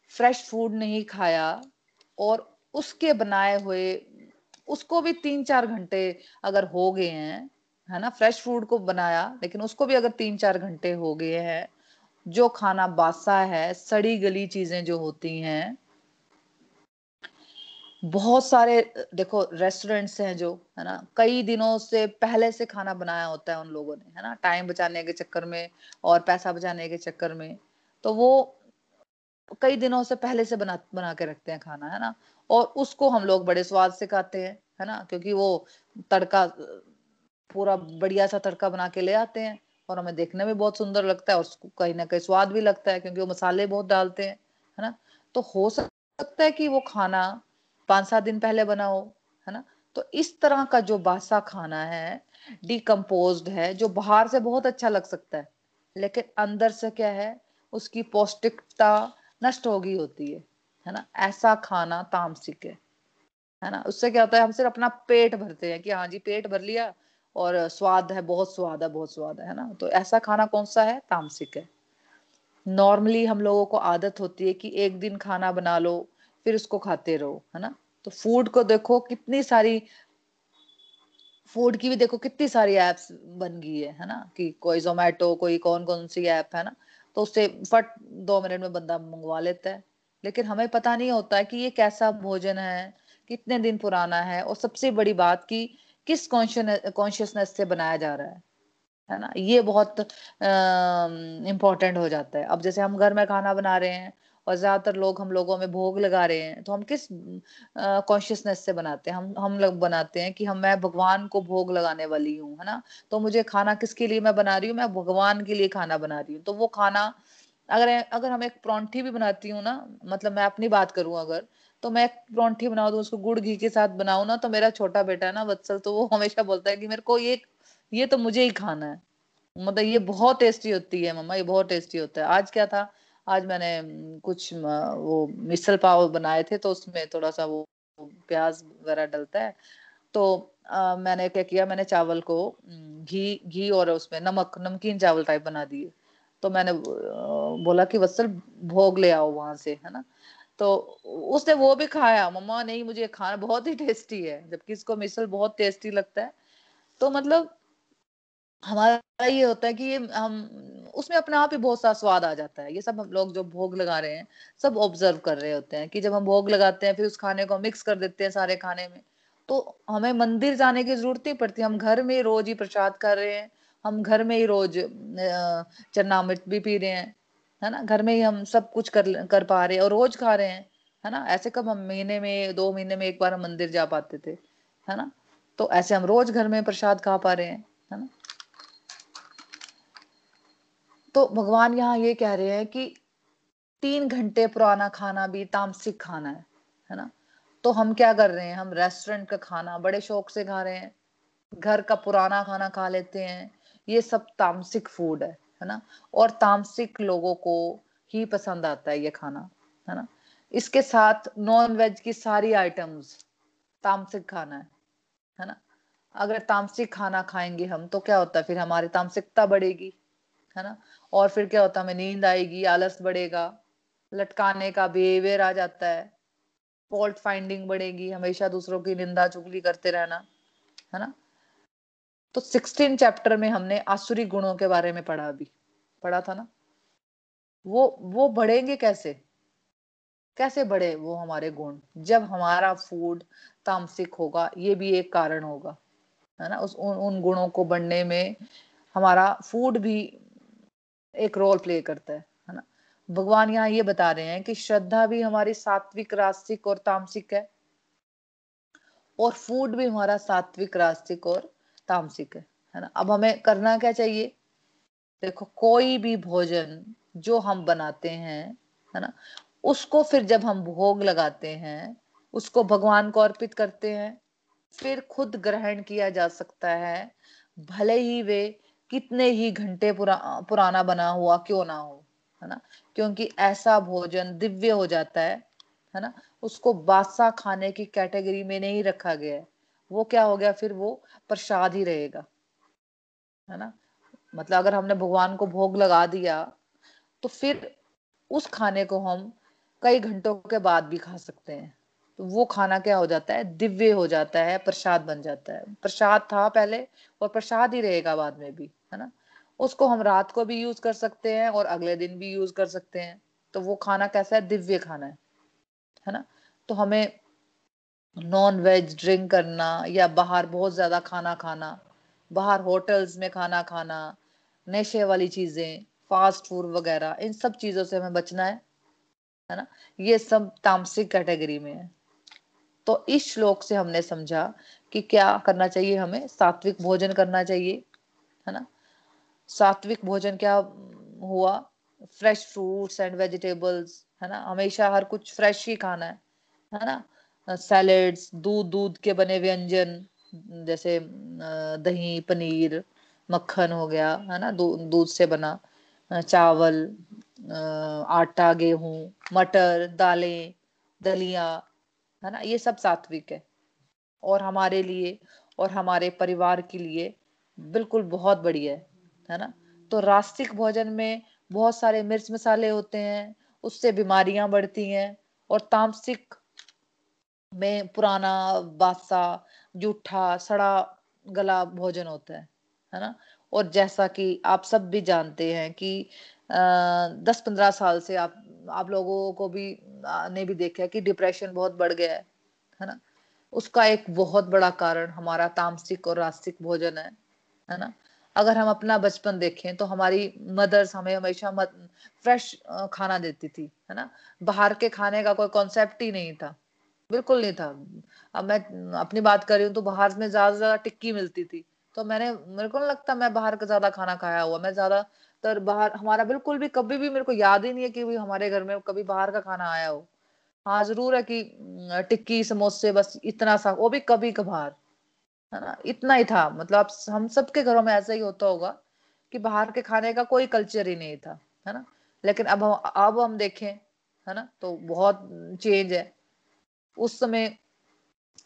फ्रेश फ़ूड नहीं खाया और उसके बनाए हुए, उसको भी तीन चार घंटे अगर हो गए हैं, है ना? फ्रेश फ़ूड को बनाया, लेकिन उसको भी अगर तीन चार घंटे हो गए हैं जो खाना बासा है, सड़ी गली चीज़ें जो होती हैं, बहुत सारे, देखो रेस्टोरेंट्स हैं जो, है ना? कई दिनों से पहले से खाना बनाया होता है उन लोगों ने, है ना? टाइम बचाने के चक्कर में और पैसा बचाने के चक्कर में। तो वो कई दिनों से पहले से बना बना के रखते हैं खाना, है ना? और उसको हम लोग बड़े स्वाद से खाते हैं, है ना? क्योंकि वो तड़का, पूरा बढ़िया सा तड़का बना के ले आते हैं। और हमें देखने में बहुत सुंदर लगता है और कहीं ना कहीं स्वाद भी लगता है क्योंकि वो मसाले बहुत डालते हैं, है ना? तो हो सकता है कि वो खाना पाँच सात दिन पहले बना हो, है ना? तो इस तरह का जो बासा खाना है डिकम्पोज है, जो बाहर से बहुत अच्छा लग सकता है, लेकिन अंदर से क्या है, उसकी पौष्टिकता नष्ट हो गई होती है है ना? ऐसा खाना तामसिक है है ना? उससे क्या होता है, हम सिर्फ़ अपना पेट भरते हैं कि हाँ जी, पेट भर लिया और स्वाद है, बहुत स्वाद है, बहुत स्वाद है ना? तो ऐसा खाना कौन सा है? तामसिक है। नॉर्मली हम लोगों को आदत होती है कि एक दिन खाना बना लो, फिर उसको खाते रहो, है ना? तो फ़ूड को देखो कितनी सारी फ़ूड की भी देखो कितनी सारी एप्स बन गई है है ना? कि कोई जोमेटो कोई कौन कौन सी ऐप है ना? तो उससे फट दो मिनट में बंदा मंगवा लेता है। लेकिन हमें पता नहीं होता है कि ये कैसा भोजन है, कितने दिन पुराना है। और सबसे बड़ी बात की किस कॉन्शियसनेस से बनाया जा रहा है? है ना? ये बहुत इम्पोर्टेंट हो जाता है। अब जैसे हम घर में खाना बना रहे हैं और ज़्यादातर लोग हम लोगों में भोग लगा रहे हैं तो हम किस कॉन्शियसनेस से बनाते हैं? हम हम लोग बनाते हैं कि हम, मैं भगवान को भोग लगाने वाली हूँ, है ना? तो मुझे खाना किसके लिए मैं बना रही हूँ? मैं भगवान के लिए खाना बना रही हूँ। तो वो खाना, अगर अगर हम एक परौंठी भी बनाती हूँ ना मतलब मैं अपनी बात करूँ अगर तो मैं परौंठी बना दूँ उसको गुड़ घी के साथ बनाऊ ना तो मेरा छोटा बेटा है ना वत्सल तो वो हमेशा बोलता है कि मेरे को ये ये तो मुझे ही खाना है। मतलब ये बहुत टेस्टी होती है मम्मा ये बहुत टेस्टी होता है। आज क्या था आज मैंने कुछ वो मिसल पाव बनाए थे तो उसमें थोड़ा सा वो प्याज वगैरह डलता है। तो आ, मैंने क्या किया मैंने चावल को घी घी और उसमें नमक नमकीन चावल टाइप बना दिए। तो मैंने बोला कि वत्सल भोग ले आओ वहाँ से है ना? तो उसने वो भी खाया। मम्मा, नहीं, मुझे खाना बहुत ही टेस्टी है, जबकि इसको मिसल बहुत टेस्टी लगता है। तो मतलब हमारा ये होता है कि ये हम, उसमें अपने आप ही बहुत सा स्वाद आ जाता है। ये सब हम लोग जो भोग लगा रहे हैं, सब ऑब्ज़र्व कर रहे होते हैं कि जब हम भोग लगाते हैं, फिर उस खाने को मिक्स कर देते हैं सारे खाने में। तो हमें मंदिर जाने की ज़रूरत नहीं पड़ती। हम घर में रोज ही प्रसाद कर रहे हैं। हम घर में ही रोज चन्नामृत भी पी रहे हैं। है ना? घर में ही हम सब कुछ कर कर पा रहे हैं और रोज खा रहे हैं, है ना? ऐसे कब हम महीने में, दो महीने में एक बार हम मंदिर जा पाते थे, है ना? तो ऐसे हम रोज घर में प्रसाद खा पा रहे हैं, है ना? तो भगवान यहाँ ये कह रहे हैं कि तीन घंटे पुराना खाना भी तामसिक खाना है है ना? तो हम क्या कर रहे हैं? हम रेस्टोरेंट का खाना, बड़े शौक से खा रहे हैं, घर का पुराना खाना खा लेते हैं। ये सब तामसिक फ़ूड है। है ना? और तामसिक लोगों को ही पसंद आता है ये खाना, है ना? इसके साथ नॉन वेज की सारी आइटम्स तामसिक खाना है है ना? अगर तामसिक खाना खाएँगे हम तो क्या होता है? फिर हमारी तामसिकता बढ़ेगी, है ना? और फिर क्या होता है? हमें नींद आएगी, आलस बढ़ेगा, लटकाने का बिहेवियर आ जाता है फॉल्ट फाइंडिंग बढ़ेगी, हमेशा दूसरों की निंदा चुगली करते रहना, है ना? तो सिक्सटीन चैप्टर में हमने आसुरी गुणों के बारे में पढ़ा अभी पढ़ा था ना? वो वो बढ़ेंगे कैसे? कैसे बढ़े वो हमारे गुण? जब हमारा फ़ूड तामसिक होगा ये भी एक कारण होगा है ना? उस उन, उन गुणों को बढ़ने में हमारा फ़ूड भी एक रोल प्ले करता है है ना? भगवान यहाँ ये बता रहे हैं कि श्रद्धा भी हमारी सात्विक रास्तिक और तामसिक है और फ़ूड भी हमारा सात्विक रास्तिक और तामसिक है है ना? अब हमें करना क्या चाहिए? देखो कोई भी भोजन जो हम बनाते हैं है ना? उसको फिर जब हम भोग लगाते हैं उसको भगवान को अर्पित करते हैं फिर खुद ग्रहण किया जा सकता है भले ही वे कितने ही घंटे पुरा, पुराना बना हुआ क्यों ना हो है ना? क्योंकि ऐसा भोजन दिव्य हो जाता है है ना? उसको बासा खाने की कैटेगरी में नहीं रखा गया है। वो क्या हो गया? फिर वो प्रसाद ही रहेगा, है ना? मतलब अगर हमने भगवान को भोग लगा दिया तो फिर उस खाने को हम कई घंटों के बाद भी खा सकते हैं। तो वो खाना क्या हो जाता है? दिव्य हो जाता है, प्रसाद बन जाता है। प्रसाद था पहले और प्रसाद ही रहेगा बाद में भी, है ना? उसको हम रात को भी यूज़ कर सकते हैं और अगले दिन भी यूज़ कर सकते हैं। तो वो खाना कैसा है? दिव्य खाना है है ना? तो हमें नॉन वेज ड्रिंक करना या बाहर बहुत ज़्यादा खाना खाना, बाहर होटल्स में खाना खाना, नशे वाली चीज़ें फास्ट फ़ूड वगैरह, इन सब चीज़ों से हमें बचना है है ना? ये सब तामसिक कैटेगरी में है। तो इस श्लोक से हमने समझा कि क्या करना चाहिए हमें? सात्विक भोजन करना चाहिए, है ना? सात्विक भोजन क्या हुआ? फ्रेश फ्रूट्स एंड वेजिटेबल्स है ना? हमेशा हर कुछ फ्रेश ही खाना है है ना? सैलेड्स दूध दूध के बने व्यंजन, जैसे दही, पनीर, मक्खन हो गया, है ना दूध से बना चावल आटा, गेहूँ, मटर, दालें, दलिया, है ना, ये सब सात्विक है। और हमारे लिए और हमारे परिवार के लिए बिल्कुल बहुत बढ़िया है है ना। तो रास्तिक भोजन में बहुत सारे मिर्च मसाले होते हैं, उससे बीमारियाँ बढ़ती हैं और तामसिक में पुराना बासा जूठा, सड़ा गला भोजन होता है है ना? और जैसा कि आप सब भी जानते हैं कि दस पंद्रह साल से आप आप लोगों को भी ने भी देखा है कि डिप्रेशन बहुत बढ़ गया है है ना? उसका एक बहुत बड़ा कारण हमारा तामसिक और रास्तिक भोजन है है ना? अगर हम अपना बचपन देखें तो हमारी मदर्स हमें हमेशा फ्रेश खाना देती थी, है ना? बाहर के खाने का कोई कॉन्सेप्ट ही नहीं था। बिल्कुल नहीं था। अब मैं अपनी बात कर रही हूँ तो बाहर में ज़्यादा से ज़्यादा टिक्की मिलती थी। तो मैंने, मेरे को नहीं लगता मैं बाहर का ज़्यादा खाना खाया हुआ। मैं ज़्यादातर बाहर, हमारा बिल्कुल भी कभी भी मेरे को याद ही नहीं है कि भी हमारे घर में कभी बाहर का खाना आया हो। हाँ ज़रूर है कि टिक्की, समोसे, बस इतना सा, वो भी कभी कभार, है ना? इतना ही था। मतलब हम सबके घरों में ऐसा ही होता होगा कि बाहर के खाने का कोई कल्चर ही नहीं था, है ना? लेकिन अब हम अब हम देखें, है ना? तो बहुत चेंज है। उस समय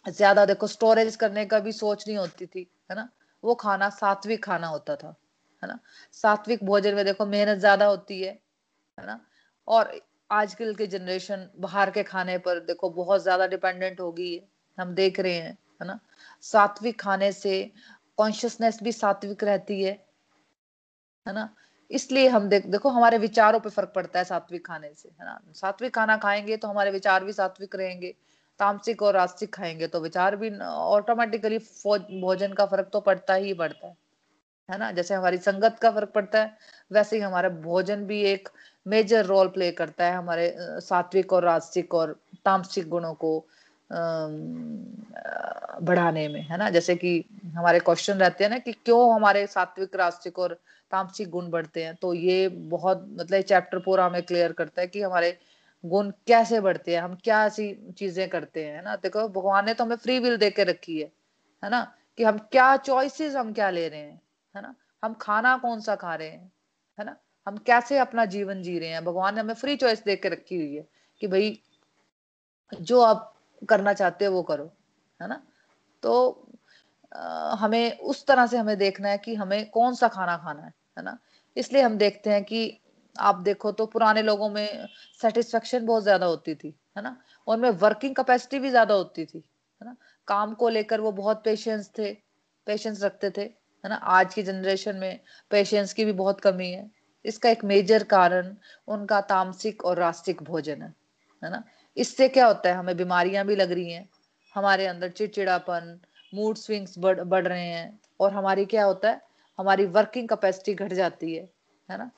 ज़्यादा देखो स्टोरेज करने का भी सोच नहीं होती थी, है ना? वो खाना सात्विक खाना होता था, है ना? सात्विक भोजन में देखो मेहनत ज़्यादा होती है है ना? और आजकल के जनरेशन बाहर के खाने पर देखो बहुत ज़्यादा डिपेंडेंट हो गई है, हम देख रहे हैं, है ना? सात्विक खाने से कॉन्शियसनेस भी सात्विक रहती है है ना? इसलिए हम देख, देखो हमारे विचारों पे फ़र्क पड़ता है सात्विक खाने से, है ना? सात्विक खाना खाएँगे तो हमारे विचार भी सात्विक रहेंगे। तामसिक और रास्तिक खाएँगे तो विचार भी ऑटोमेटिकली भोजन का फ़र्क तो पड़ता ही पड़ता है। है ना? जैसे हमारी संगत का फ़र्क पड़ता है, वैसे ही हमारा भोजन भी एक मेजर रोल प्ले करता है हमारे सात्विक और रास्तिक और तामसिक गुणों को बढ़ाने में। है ना? जैसे कि हमारे क्वेश्चन रहते हैं ना कि क्यों हमारे सात्विक रास्तिक और तामसिक गुण बढ़ते हैं तो ये बहुत मतलब चैप्टर पूरा हमें क्लियर करता है कि हमारे गुण कैसे बढ़ते हैं हम क्या ऐसी चीज़ें करते हैं ना? देखो भगवान ने तो हमें फ्री विल दे के रखी है है ना? कि हम क्या चॉइसेस हम क्या ले रहे हैं है ना? हम खाना कौन सा खा रहे हैं है ना? हम कैसे अपना जीवन जी रहे हैं? भगवान ने हमें फ्री चॉइस दे के रखी हुई है कि भाई जो आप करना चाहते हो वो करो है ना? तो आ, हमें उस तरह से हमें देखना है कि हमें कौन सा खाना खाना है है ना? इसलिए हम देखते हैं कि आप देखो तो पुराने लोगों में सेटिस्फेक्शन बहुत ज़्यादा होती थी, है ना? उनमें वर्किंग कैपेसिटी भी ज़्यादा होती थी, है ना? काम को लेकर वो बहुत पेशेंस थे पेशेंस रखते थे, है ना? आज की जनरेशन में पेशेंस की भी बहुत कमी है। इसका एक मेजर कारण उनका तामसिक और रास्तिक भोजन है है ना? इससे क्या होता है, हमें बीमारियाँ भी लग रही हैं, हमारे अंदर चिड़चिड़ापन मूड स्विंग्स बढ़ बढ़ रहे हैं, और हमारी क्या होता है, हमारी वर्किंग कैपेसिटी घट जाती है है ना?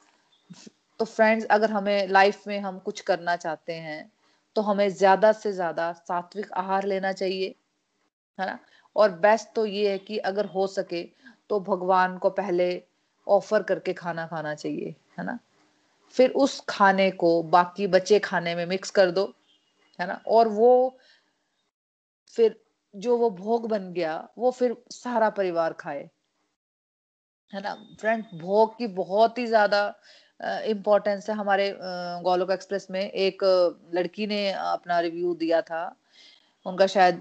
तो फ्रेंड्स अगर हमें लाइफ में हम कुछ करना चाहते हैं तो हमें ज़्यादा से ज़्यादा सात्विक आहार लेना चाहिए, है ना? और बेस्ट तो ये है कि अगर हो सके तो भगवान को पहले ऑफ़र करके खाना खाना चाहिए, है ना? फिर उस खाने को बाकी बचे खाने में मिक्स कर दो, है ना? और वो फिर जो वो भोग बन गया, वो फिर सारा परिवार खाए, है ना? फ्रेंड भोग की बहुत ही ज़्यादा इम्पोर्टेंस है हमारे गोलोक एक्सप्रेस में। एक लड़की ने अपना रिव्यू दिया था। उनका शायद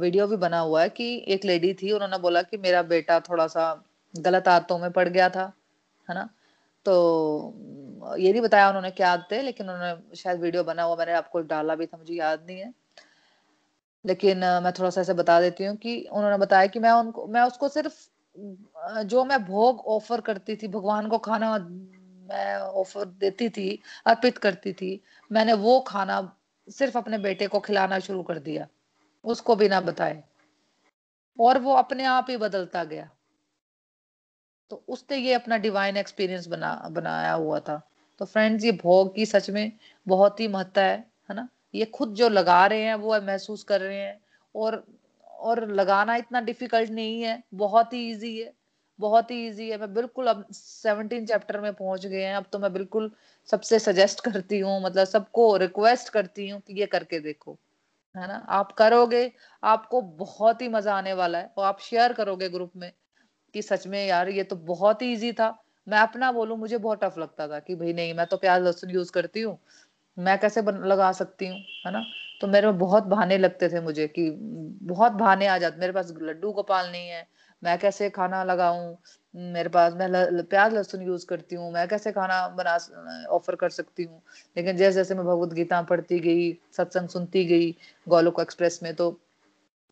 वीडियो भी बना हुआ है कि एक लेडी थी, उन्होंने बोला कि मेरा बेटा थोड़ा सा गलत आदतों में पड़ गया था, है ना? तो ये नहीं बताया उन्होंने क्या आदतें, लेकिन उन्होंने शायद वीडियो बना हुआ, मैंने आपको डाला भी था, मुझे याद नहीं है। लेकिन मैं थोड़ा सा ऐसे बता देती हूँ कि उन्होंने बताया कि मैं उनको, मैं उसको सिर्फ़ जो मैं भोग ऑफ़र करती थी, भगवान को खाना मैं ऑफ़र देती थी, अर्पित करती थी, मैंने वो खाना सिर्फ़ अपने बेटे को खिलाना शुरू कर दिया, उसको बिना बताए। और वो अपने आप ही बदलता गया। तो उसने ये अपना डिवाइन एक्सपीरियंस बना, बनाया हुआ था। तो फ्रेंड्स ये भोग की सच में बहुत ही महत्ता है है ना? ये खुद जो लगा रहे हैं, वो महसूस कर रहे हैं। और और लगाना इतना डिफ़िकल्ट नहीं है, बहुत ही इजी है। बहुत ही इजी है। मैं बिल्कुल अब सेवनटीन चैप्टर में पहुँच गए हैं। अब तो मैं बिल्कुल सबसे सजेस्ट करती हूँ मतलब सबको रिक्वेस्ट करती हूँ कि ये करके देखो है ना? आप करोगे आपको बहुत ही मज़ा आने वाला है। और आप शेयर करोगे ग्रुप में कि सच में यार ये तो बहुत ही ईजी था। मैं अपना बोलूँ मुझे बहुत टफ लगता था कि भाई नहीं मैं तो प्याज लहसुन यूज़ करती हूँ। मैं कैसे बन, लगा सकती हूँ है ना? तो मेरे में बहुत बहाने लगते थे मुझे कि बहुत बहाने आ जाते। मेरे पास लड्डू गोपाल नहीं है मैं कैसे खाना लगाऊँ? मेरे पास मैं ल, प्याज लहसुन यूज़ करती हूँ मैं कैसे खाना बना ऑफ़र कर सकती हूँ? लेकिन जैसे जैसे मैं भगवत गीता पढ़ती गई सत्संग सुनती गई गोलोक एक्सप्रेस में तो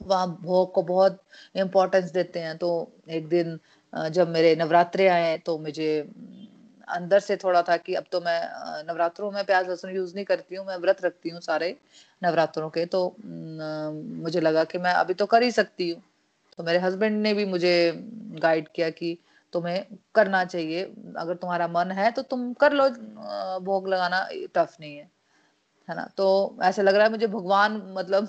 वहाँ भोग को बहुत इम्पोर्टेंस देते हैं। तो एक दिन जब मेरे नवरात्रे आए तो मुझे अंदर से थोड़ा था कि अब तो मैं नवरात्रों में प्याज लहसुन यूज़ नहीं करती हूँ मैं व्रत रखती हूँ सारे नवरात्रों के। तो मुझे लगा कि मैं अभी तो कर ही सकती हूँ। तो मेरे हस्बैंड ने भी मुझे गाइड किया कि तुम्हें करना चाहिए। अगर तुम्हारा मन है तो तुम कर लो भोग लगाना टफ नहीं है है ना? तो ऐसे लग रहा है मुझे भगवान मतलब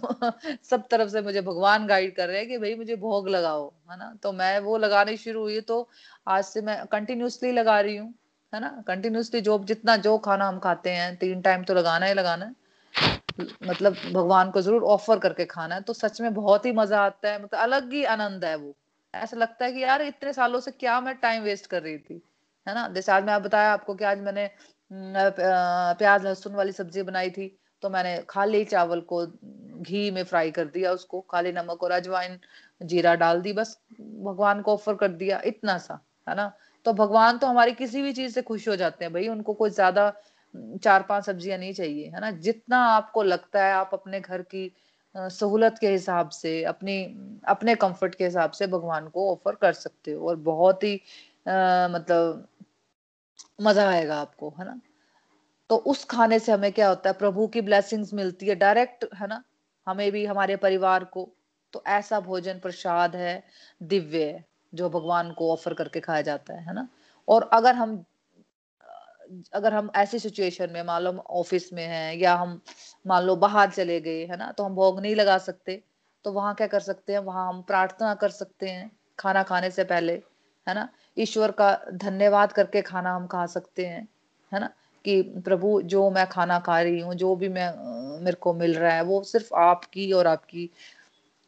सब तरफ़ से मुझे भगवान गाइड कर रहे हैं कि भाई मुझे भोग लगाओ, है ना? तो मैं वो लगानी शुरू हुई तो आज से मैं कंटिन्यूसली लगा रही हूँ, है ना? कंटिन्यूसली जो जितना जो खाना हम खाते हैं, तीन टाइम तो लगाना ही लगाना है। मतलब भगवान को ज़रूर ऑफ़र करके खाना है तो सच में बहुत ही मज़ा आता है मतलब अलग ही आनंद है वो। ऐसा लगता है कि यार, इतने सालों से क्या मैं टाइम वेस्ट कर रही थी, है ना? जैसे आज मैं बताया आपको कि आज मैंने प्याज, लहसुन वाली सब्ज़ी बनाई थी तो मैंने खाली चावल को घी में फ्राई कर दिया उसको, खाली नमक और अजवाइन, जीरा डाल दी, बस भगवान को ऑफ़र कर दिया, इतना सा, है ना? तो भगवान तो हमारी किसी भी चीज़ से खुश हो जाते हैं, भाई उनको कोई ज़्यादा चार पाँच सब्ज़ियाँ नहीं चाहिए है ना? जितना आपको लगता है आप अपने घर की सहूलत के हिसाब से अपनी अपने कंफर्ट के हिसाब से भगवान को ऑफ़र कर सकते हो और बहुत ही आ, मतलब मज़ा आएगा आपको है ना? तो उस खाने से हमें क्या होता है प्रभु की ब्लेसिंग्स मिलती है डायरेक्ट है ना? हमें भी हमारे परिवार को। तो ऐसा भोजन प्रसाद है दिव्य है जो भगवान को ऑफ़र करके खाया जाता है है ना? और अगर हम अगर हम ऐसी सिचुएशन में, मान लो ऑफ़िस में हैं या हम, मान लो बाहर चले गए, है ना तो हम भोग नहीं लगा सकते। तो वहाँ क्या कर सकते हैं? वहाँ हम प्रार्थना कर सकते हैं खाना खाने से पहले, है ना? ईश्वर का धन्यवाद करके खाना हम खा सकते हैं, है ना? कि प्रभु, जो मैं खाना खा रही हूँ, जो भी मैं मेरे को मिल रहा है, वो सिर्फ़ आपकी और आपकी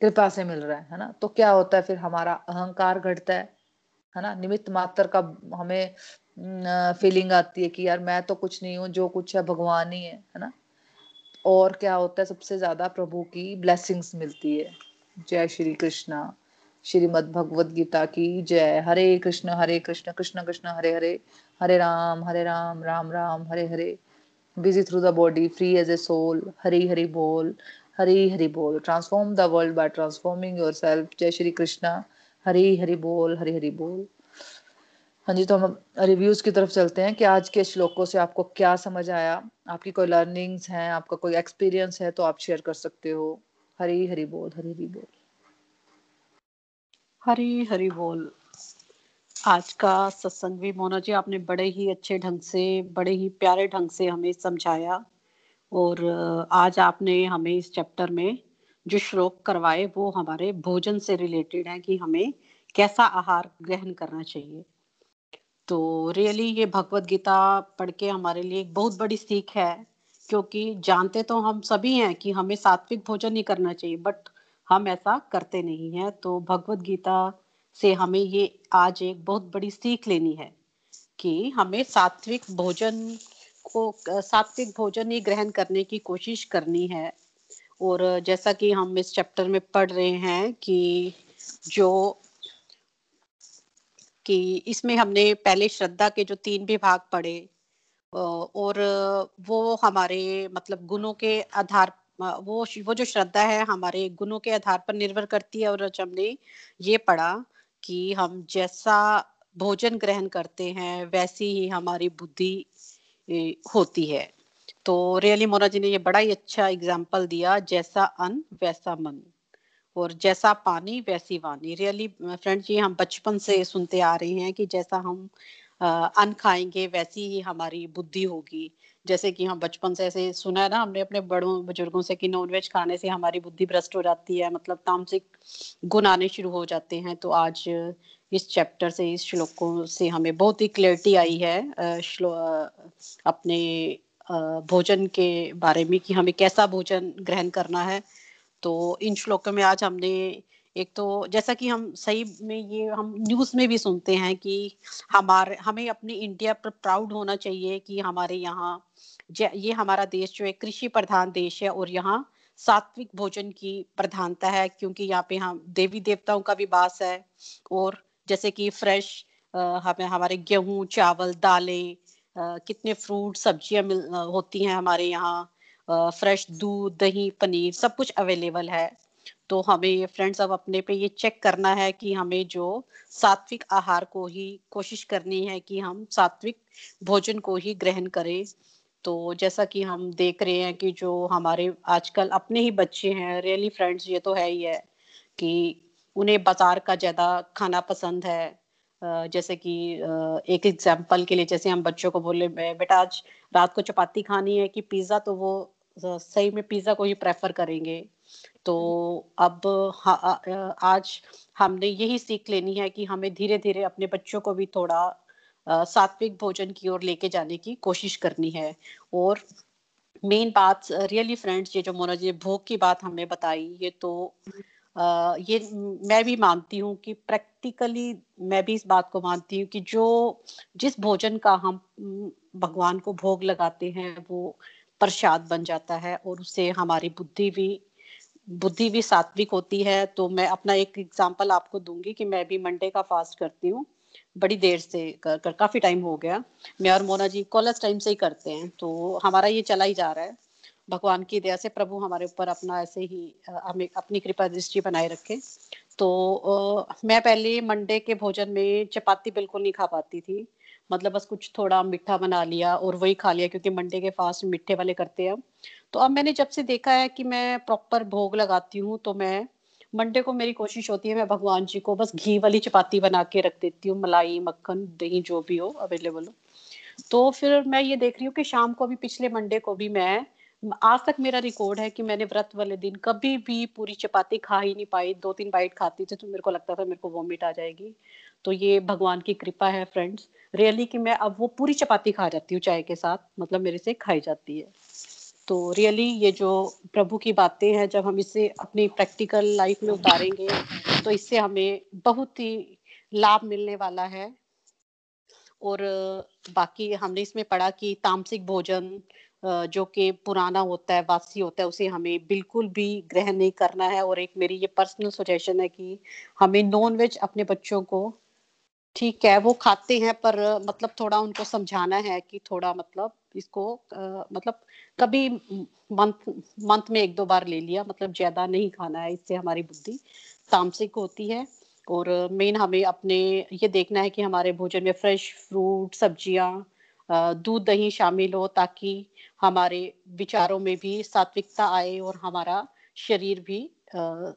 कृपा से मिल रहा है है ना? तो क्या होता है? फिर हमारा अहंकार घटता है है ना? निमित्त मात्र का हमें फीलिंग आती है कि यार मैं तो कुछ नहीं हूँ, जो कुछ है भगवान ही है है ना? और क्या होता है, सबसे ज़्यादा प्रभु की ब्लेसिंग्स मिलती है। जय श्री कृष्णा। श्रीमद भगवत गीता की जय। Hare Krishna Hare Krishna Krishna Krishna, Hare Hare. Hare Ram Hare Ram Ram Ram, Hare Hare. Busy through the body free as a soul Hari Hari बोल, हरी हरी बोल। Transform the world by transforming yourself जय श्री कृष्णा। हरी हरी बोल, हरी हरी बोल। हाँ जी तो हम reviews की तरफ़ चलते हैं कि आज के श्लोकों से आपको क्या समझ आया? आपकी कोई लर्निंग्स हैं? आपका कोई एक्सपीरियंस है तो आप शेयर कर सकते हो। हरी हरी बोल, हरी हरी बोल। हरी हरी बोल। आज का सत्संग भी मोना जी, आपने बड़े ही अच्छे ढंग से, बड़े ही प्यारे ढंग से हमें समझाया और आज आपने हमें इस चैप्टर में जो श्लोक करवाए वो हमारे भोजन से रिलेटेड है कि हमें कैसा आहार ग्रहण करना चाहिए। तो रियली ये भगवत गीता पढ़ के हमारे लिए एक बहुत बड़ी सीख है, क्योंकि जानते तो हम सभी हैं कि हमें सात्विक भोजन ही करना चाहिए बट हम ऐसा करते नहीं हैं। तो भगवत गीता से हमें ये आज एक बहुत बड़ी सीख लेनी है कि हमें सात्विक भोजन को, सात्विक भोजन ही ग्रहण करने की कोशिश करनी है। और जैसा कि हम इस चैप्टर में पढ़ रहे हैं कि जो कि इसमें हमने पहले श्रद्धा के जो तीन विभाग पढ़े और वो हमारे मतलब गुणों के आधार वो वो जो श्रद्धा है हमारे गुणों के आधार पर निर्भर करती है। और हमने ये पढ़ा कि हम जैसा भोजन ग्रहण करते हैं, वैसी ही हमारी बुद्धि होती है। तो रियली मोना जी ने ये बड़ा ही अच्छा एग्ज़ाम्पल दिया, जैसा अन्न, वैसा मन। और जैसा पानी, वैसी वानी। रियली फ्रेंड्स ये हम बचपन से सुनते आ रहे हैं कि जैसा हम अन्न खाएँगे, वैसी ही हमारी बुद्धि होगी। जैसे कि हम बचपन से ऐसे सुना है ना हमने अपने बड़ों, बुज़ुर्गों से कि नॉनवेज खाने से हमारी बुद्धि भ्रष्ट हो जाती है मतलब तामसिक गुण आने शुरू हो जाते हैं। तो आज इस चैप्टर से, इस श्लोकों से हमें बहुत ही क्लैरिटी आई है श्लो अपने भोजन के बारे में कि हमें कैसा भोजन ग्रहण करना है। तो इन श्लोकों में आज हमने एक तो जैसा कि हम सही में ये हम न्यूज़ में भी सुनते हैं कि हमारे, हमें अपने इंडिया पर प्राउड होना चाहिए कि हमारे यहाँ ये हमारा देश जो है कृषि प्रधान देश है और यहाँ सात्विक भोजन की प्रधानता है क्योंकि यहाँ पे हम देवी देवताओं का भी वास है और जैसे कि फ्रेश हमें, हमारे गेहूँ, चावल, दालें कितने फ्रूट, सब्ज़ियाँ मिल होती हैं हमारे यहाँ। फ्रेश दूध, दही, पनीर सब कुछ अवेलेबल है। तो हमें फ्रेंड्स अब अपने पे ये चेक करना है कि हमें जो सात्विक आहार को ही कोशिश करनी है कि हम सात्विक भोजन को ही ग्रहण करें। तो जैसा कि हम देख रहे हैं कि जो हमारे आजकल अपने ही बच्चे हैं रियली फ्रेंड्स ये तो है ही है कि उन्हें बाज़ार का ज़्यादा खाना पसंद है। जैसे कि एक एग्ज़ाम्पल के लिए जैसे हम बच्चों को बोले बेटा, आज रात को चपाती खानी है कि पिज्जा तो वो सही में पिज्जा को ही प्रेफर करेंगे। तो अब आज हमने यही सीख लेनी है कि हमें धीरे धीरे अपने बच्चों को भी थोड़ा सात्विक भोजन की ओर लेके जाने की कोशिश करनी है। और मेन बात रियली फ्रेंड्स ये जो मोना जी भोग की बात हमने बताई ये तो आ, ये मैं भी मानती हूँ कि प्रैक्टिकली मैं भी इस बात को मानती हूँ कि जो जिस भोजन का हम भगवान को भोग लगाते हैं वो प्रसाद बन जाता है और उससे हमारी बुद्धि भी बुद्धि भी सात्विक होती है। तो मैं अपना एक एग्ज़ाम्पल आपको दूँगी कि मैं भी मंडे का फास्ट करती हूँ। बड़ी देर से कर, कर काफ़ी टाइम हो गया। मैं और मोना जी कॉलेज टाइम से ही करते हैं। तो हमारा ये चला ही जा रहा है। भगवान की दया से प्रभु हमारे ऊपर अपना ऐसे ही हमें अपनी कृपा दृष्टि बनाए रखे। तो आ, मैं पहले मंडे के भोजन में चपाती बिल्कुल नहीं खा पाती थी। मतलब बस कुछ थोड़ा मीठा बना लिया और वही खा लिया, क्योंकि मंडे के फास्ट मीठे वाले करते हैं तो अब मैंने जब से देखा है कि मैं प्रॉपर भोग लगाती हूँ तो मैं मंडे को मेरी कोशिश होती है, मैं भगवान जी को बस घी वाली चपाती बना के रख देती हूँ, मलाई, मक्खन, दही जो भी हो अवेलेबल हो। तो फिर मैं ये देख रही हूँ कि शाम को भी, पिछले मंडे को भी मैं, आज तक मेरा रिकॉर्ड है कि मैंने व्रत वाले दिन कभी भी पूरी चपाती खा ही नहीं पाई, दो तीन बाइट खाती थी तो मेरे को लगता था मेरे को वॉमिट आ जाएगी। तो ये भगवान की कृपा है फ्रेंड्स रियली कि मैं अब वो पूरी चपाती खा जाती हूँ चाय के साथ मतलब मेरे से खाई जाती है। तो रियली ये जो प्रभु की बातें हैं, जब हम इसे अपनी प्रैक्टिकल लाइफ में उतारेंगे तो इससे हमें बहुत ही लाभ मिलने वाला है। और बाकी हमने इसमें पढ़ा कि तामसिक भोजन जो कि पुराना होता है, वासी होता है, उसे हमें बिल्कुल भी ग्रहण नहीं करना है। और एक मेरी ये पर्सनल सजेशन है कि हमें नॉन वेज अपने बच्चों को ठीक है वो खाते हैं पर मतलब थोड़ा उनको समझाना है कि थोड़ा मतलब इसको आ, मतलब कभी मंथ मंथ में एक दो बार ले लिया मतलब ज़्यादा नहीं खाना है इससे हमारी बुद्धि तामसिक होती है। और मेन हमें अपने ये देखना है कि हमारे भोजन में फ्रेश फ्रूट सब्ज़ियाँ दूध दही शामिल हो ताकि हमारे विचारों में भी सात्विकता आए और हमारा शरीर भी आ,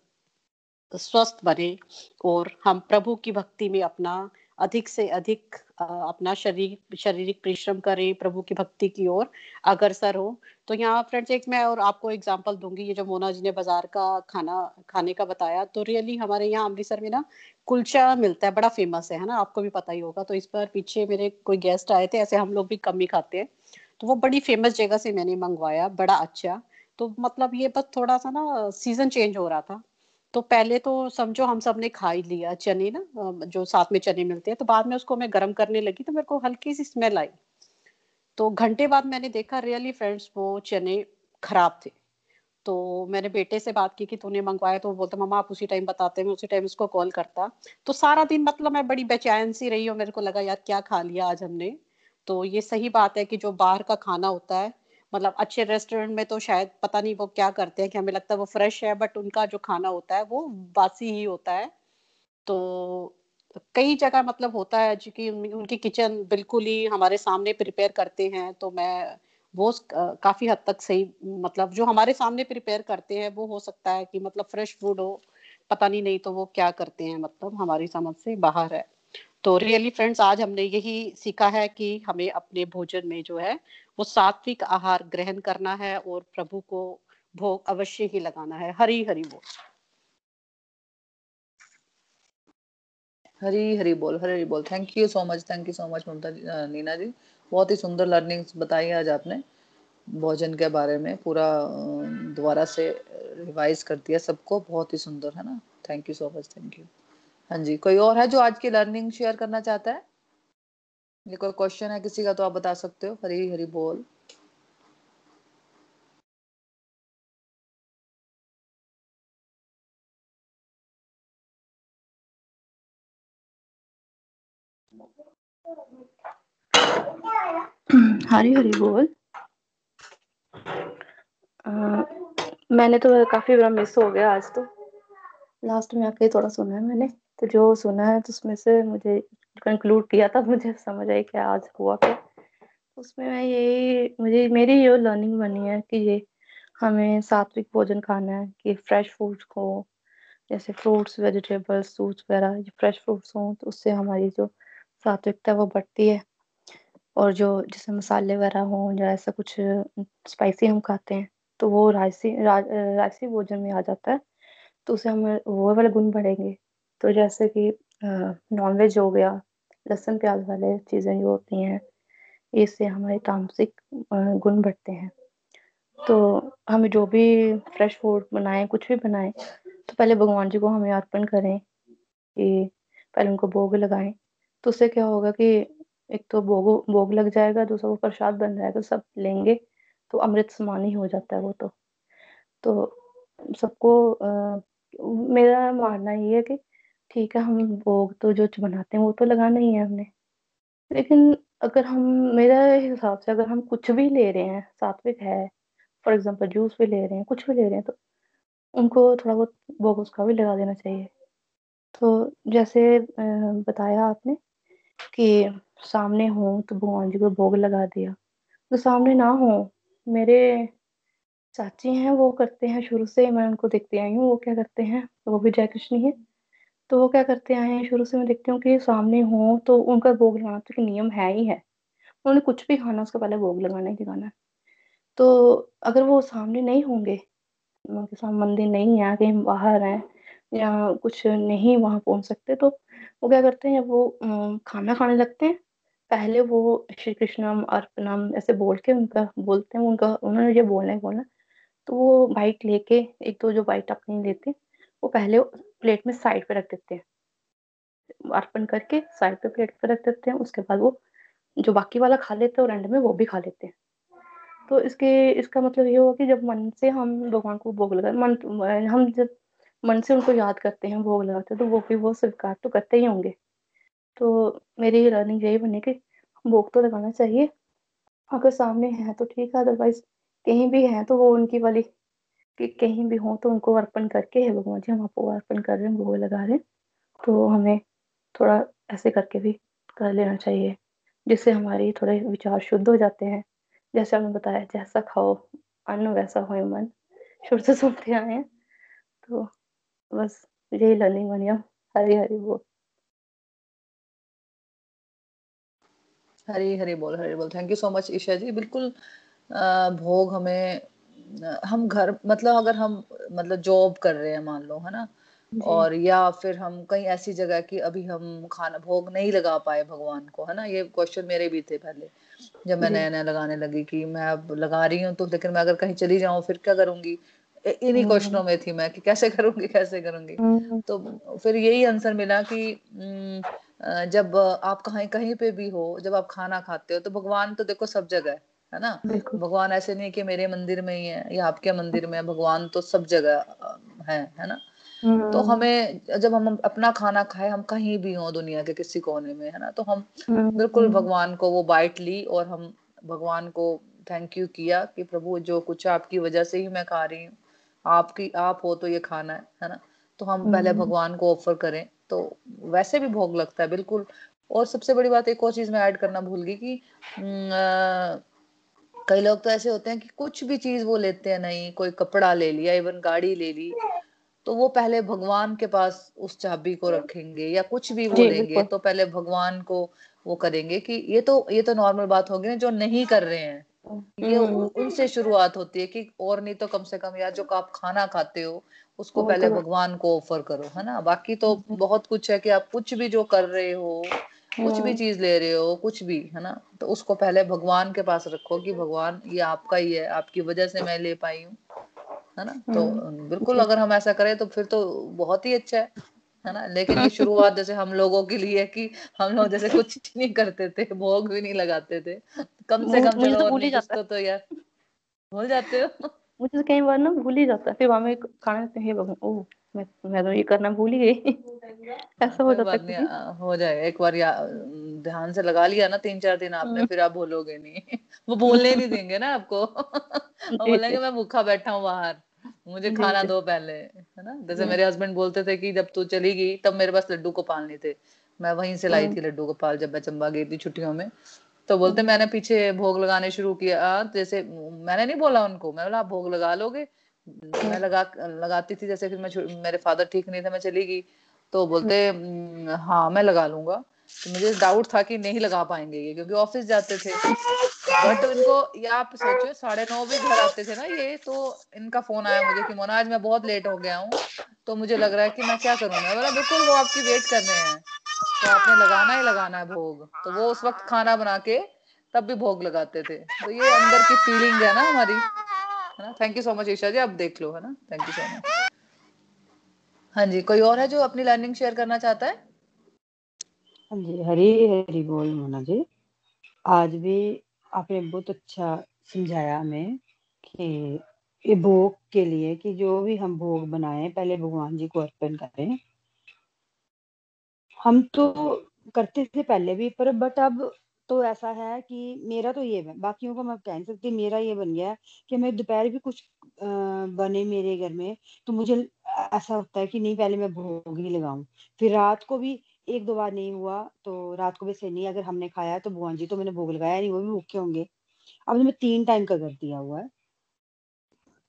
स्वस्थ बने। और हम प्रभु की भक्ति में अपना अधिक से अधिक अपना शरीर, शारीरिक परिश्रम करें प्रभु की भक्ति की ओर अग्रसर हो। तो यहाँ फ्रेंड्स, एक मैं और आपको एग्जांपल दूँगी, ये जो मोना जी ने बाज़ार का खाना, खाने का बताया तो रियली हमारे यहाँ अमृतसर में ना कुलचा मिलता है, बड़ा फ़ेमस है ना? आपको भी पता ही होगा। तो इस पर पीछे मेरे कोई गेस्ट आए थे, ऐसे हम लोग भी कम ही खाते हैं। तो वो बड़ी फ़ेमस जगह से मैंने मंगवाया, बड़ा अच्छा। तो मतलब ये बस थोड़ा सा ना सीज़न चेंज हो रहा था। तो पहले तो समझो हम सबने खा ही लिया चने ना जो साथ में चने मिलते हैं तो बाद में उसको मैं गर्म करने लगी तो मेरे को हल्की सी स्मेल आई। तो घंटे बाद मैंने देखा रियली फ्रेंड्स वो चने खराब थे। तो मैंने बेटे से बात की कि तूने मंगवाया तो वो बोलता, मम्मा, आप उसी टाइम बताते मैं उसी टाइम उसको कॉल करता। तो सारा दिन मतलब मैं बड़ी बेचैन सी रही हूँ, मेरे को लगा, यार, क्या खा लिया आज हमने? तो ये सही बात है कि जो बाहर का खाना होता है मतलब अच्छे रेस्टोरेंट में तो शायद पता नहीं वो क्या करते हैं कि हमें लगता है वो फ्रेश है बट उनका जो खाना होता है वो बासी ही होता है। तो कई जगह मतलब होता है जो कि उनकी किचन बिल्कुल ही हमारे सामने प्रिपेयर करते हैं तो मैं वो काफ़ी हद तक सही मतलब जो हमारे सामने प्रिपेयर करते हैं वो हो सकता है कि मतलब फ्रेश फ़ूड हो, पता नहीं नहीं तो वो क्या करते हैं मतलब हमारी समझ से बाहर है। तो रियली फ्रेंड्स आज हमने यही सीखा है कि हमें अपने भोजन में जो है, वो सात्विक आहार ग्रहण करना है और प्रभु को भोग अवश्य ही लगाना है। हरी हरी बोल। हरी हरी बोल, हरी हरी बोल। Thank you so much thank you so much Mamta Neena ji. बहुत ही सुंदर लर्निंग्स बताई आज आपने भोजन के बारे में। पूरा दोबारा से रिवाइज कर दिया सबको। बहुत ही सुंदर, है ना? Thank you so much thank you हाँ जी कोई और है जो आज की लर्निंग शेयर करना चाहता है? ये कोई क्वेश्चन है किसी का तो आप बता सकते हो? हरी हरी बोल। हरी हरी बोल। आ, मैंने तो काफ़ी बड़ा मिस हो गया आज तो। लास्ट में आके थोड़ा सुना है मैंने। तो जो सुना है तो उसमें से मुझे कंक्लूड किया था, मुझे समझ आई कि आज हुआ क्या। उसमें मैं यही, मुझे, मेरी ये लर्निंग बनी है कि ये हमें सात्विक भोजन खाना है, कि फ्रेश फूड्स को, जैसे फ्रूट्स वेजिटेबल्स फ्रूट्स वगैरह फ्रेश फ्रूट्स हों तो उससे हमारी जो सात्विकता वो बढ़ती है। और जो, जैसे मसाले वगैरह हों या ऐसा कुछ स्पाइसी हम खाते हैं तो वो राजसी राजसी भोजन में आ जाता है तो उसे हमें वो वाले गुण बढ़ेंगे। तो जैसे कि नॉनवेज हो गया, लहसुन प्याज वाले चीज़ें जो होती हैं, इससे हमारे तामसिक गुण बढ़ते हैं। तो हमें जो भी फ्रेश फ़ूड बनाएँ, कुछ भी बनाएँ तो पहले भगवान जी को हमें अर्पण करें कि पहले उनको भोग लगाएँ। तो उससे क्या होगा कि एक तो भोग भोग लग जाएगा, दूसरा वो प्रसाद बन जाएगा, सब लेंगे तो अमृत समान ही हो जाता है वो तो। तो सबको मेरा मानना ये है कि ठीक है, हम भोग तो जो बनाते हैं, वो तो लगाना ही है हमने। लेकिन अगर हम, मेरा हिसाब से अगर हम कुछ भी ले रहे हैं, सात्विक है फॉर एग्ज़ाम्पल जूस भी ले रहे हैं, कुछ भी ले रहे हैं तो उनको थोड़ा बहुत भोग उसका भी लगा देना चाहिए। तो जैसे बताया आपने कि सामने हो तो भगवान जी को भोग लगा दिया। तो सामने ना हो, मेरे चाची हैं, वो करते हैं शुरू से, मैं उनको देखती आई हूँ, वो क्या करते हैं, वो भी जय कृष्ण ही है। तो वो क्या करते आए हैं, शुरू से मैं देखती हूँ कि सामने हो तो उनका भोग लगाना तो एक नियम है ही है। उन्होंने कुछ भी खाना, उसके पहले भोग लगाना ही लगाना। तो अगर वो सामने नहीं होंगे, उनके सामने मंदिर नहीं है कहीं बाहर है, या कुछ नहीं वहाँ पहुँच सकते तो वो क्या करते हैं, वो खाना खाने लगते हैं। पहले वो श्री कृष्णम अर्पणम ऐसे बोल के उनका बोलते हैं, उनका, उन्होंने ये बोलना है, बोलना तो वो बाइट लेके, एक दो जो बाइट अपनी लेते हैं, वो पहले प्लेट में साइड पे रख देते हैं। अर्पण करके साइड पे प्लेट पे रख देते हैं, उसके बाद वो जो बाकी वाला खा लेते हैं और एंड में वो भी खा लेते हैं। तो इसके, इसका मतलब ये होगा कि जब मन से हम भगवान को भोग लगा, मन, हम जब मन से उनको याद करते हैं, भोग लगाते हैं तो वो भी वो स्वीकार तो करते ही होंगे। तो मेरी लर्निंग यही बने कि भोग तो लगाना चाहिए। अगर सामने है तो ठीक है अदरवाइज़ कहीं भी है तो वो उनकी वाली कि कहीं भी हो तो उनको अर्पण करके है भगवान जी, हम आपको अर्पण कर रहे हैं, भोग लगा रहे हैं। तो हमें थोड़ा ऐसे करके भी कर लेना चाहिए, जिससे हमारे थोड़े विचार शुद्ध हो जाते हैं। जैसे हमने बताया, जैसा खाओ, अन्न वैसा हो मन से सुनते आए। तो बस यही लर्निंग बनी हरी हरी बोल। हरी हरी बोल हरी बोल। Thank you so much Isha ji. बिल्कुल भोग हमें हम घर मतलब अगर हम मतलब जॉब कर रहे हैं मान लो है ना? और या फिर हम कहीं ऐसी जगह की अभी हम खाना भोग नहीं लगा पाए भगवान को है ना? ये क्वेश्चन मेरे भी थे पहले जब मैं नया नया लगाने लगी कि मैं अब लगा रही हूँ तो लेकिन मैं अगर कहीं चली जाऊँ फिर क्या करूँगी? इन्हीं हम्म। क्वेश्चनों में थी मैं कि कैसे करूँगी कैसे करूँगी? हम्म। तो फिर यही आंसर मिला कि जब आप कहीं कहीं पे भी हो जब आप खाना खाते हो तो भगवान तो देखो सब जगह है। है ना? भगवान ऐसे नहीं कि मेरे मंदिर में ही है या आपके मंदिर में भगवान तो सब जगह है है ना? तो हम्म। हमें जब हम अपना खाना खाए हम कहीं भी हो दुनिया के किसी कोने में है ना? तो हम हम्म, बिल्कुल हम्म। भगवान को वो बाइट ली और हम भगवान को थैंक यू किया कि प्रभु जो कुछ आपकी वजह से ही मैं खा रही हूँ आपकी आप हो तो ये खाना है है ना? तो हम पहले भगवान को ऑफ़र करें तो वैसे भी भोग लगता है बिल्कुल। और सबसे बड़ी बात एक और चीज़ मैं ऐड करना भूल गई कि कई लोग तो ऐसे होते हैं कि कुछ भी चीज़ वो लेते हैं नहीं कोई कपड़ा ले लिया इवन गाड़ी ले ली तो वो पहले भगवान के पास उस चाबी को रखेंगे या कुछ भी वो लेंगे तो पहले भगवान को वो करेंगे कि ये तो ये तो नॉर्मल बात होगी ना जो नहीं कर रहे हैं ये हम्म। उनसे शुरुआत होती है कि और नहीं तो कम से कम यार जो आप खाना खाते हो उसको पहले भगवान को ऑफ़र करो है ना बाकी तो। बहुत कुछ है कि आप कुछ भी जो कर रहे हो कुछ भी हाँ। चीज़ ले रहे हो कुछ भी है ना? तो उसको पहले भगवान के पास रखो कि भगवान ये आपका ही है आपकी वजह से मैं ले पाई हूँ है ना? तो हम्म। बिल्कुल अगर हम ऐसा करें तो फिर तो बहुत ही अच्छा है है ना? लेकिन ये शुरुआत जैसे हम लोगों के लिए कि हम लोग जैसे कुछ नहीं करते थे भोग भी नहीं लगाते थे कम से कम चलो तो भूल ही जाता तो यार भूल जाते हो। मुझे तो कई बार ना भूल ही जाता है फिर वहाँ में खाना हे भगवान ओह। मैं मैं तो ये करना भूल ही गई। ऐसा हो जाता है हो जाए एक बार या ध्यान से लगा लिया ना तीन चार दिन आपने हम्म। फिर आप बोलोगे नहीं। वो बोलने नहीं देंगे ना आपको। बोलेंगे मैं भूखा बैठा हूँ बाहर मुझे खाना दो पहले। है ना? जैसे मेरे हस्बैंड बोलते थे कि जब तू चली गई तब मेरे पास लड्डू गोपाल नहीं थे। मैं वहीं से लाई थी लड्डू गोपाल जब मैं चंबा गई थी छुट्टियों में। तो बोलते मैंने पीछे भोग लगाने शुरू किया। जैसे मैंने नहीं बोला उनको मैं बोला आप भोग लगा लोगे मैं लगा, लगाती थी, जैसे फिर मैं मेरे फादर ठीक नहीं थे, मैं चली गई। तो बोलते हाँ मैं लगा लूँगा। तो मुझे डाउट था कि नहीं लगा पाएँगे ये, क्योंकि ऑफ़िस जाते थे। बट इनको, ये आप सोचो साढ़े नौ भी घर आते थे ना ये तो इनका फ़ोन आया मुझे कि, मोना, आज मैं बहुत लेट हो गया हूँ। तो मुझे लग रहा है कि मैं क्या करूँ? मैं बोला, बिल्कुल, वो आपकी वेट कर रहे हैं। तो आपने लगाना ही लगाना है भोग। तो वो उस वक्त खाना बना के तब भी भोग लगाते थे। तो ये अंदर की फीलिंग है ना हमारी। है ना? Thank you so much Isha ji, आप देख लो, है ना? थैंक यू सो मच हाँ जी, कोई और है जो अपनी लर्निंग शेयर करना चाहता है? हाँ जी, हरी हरी बोल, मोना जी। आज भी आपने बहुत अच्छा समझाया हमें कि ये भोग के लिए कि जो भी हम भोग बनाए, पहले भगवान जी को अर्पण करें। हम तो करते थे पहले भी, पर बट अब तो ऐसा है कि मेरा तो ये है, बाकियों का मैं कह नहीं सकती, मेरा ये बन गया है कि मैं दोपहर भी कुछ बने मेरे घर में तो मुझे ऐसा होता है कि नहीं, पहले मैं भोग ही लगाऊँ। फिर रात को भी एक दो बार नहीं हुआ तो रात को भी सही नहीं, अगर हमने खाया तो भगवान जी तो मैंने भोग लगाया नहीं, वो भी भूखे होंगे। अब मैं तीन टाइम का कर दिया हुआ है।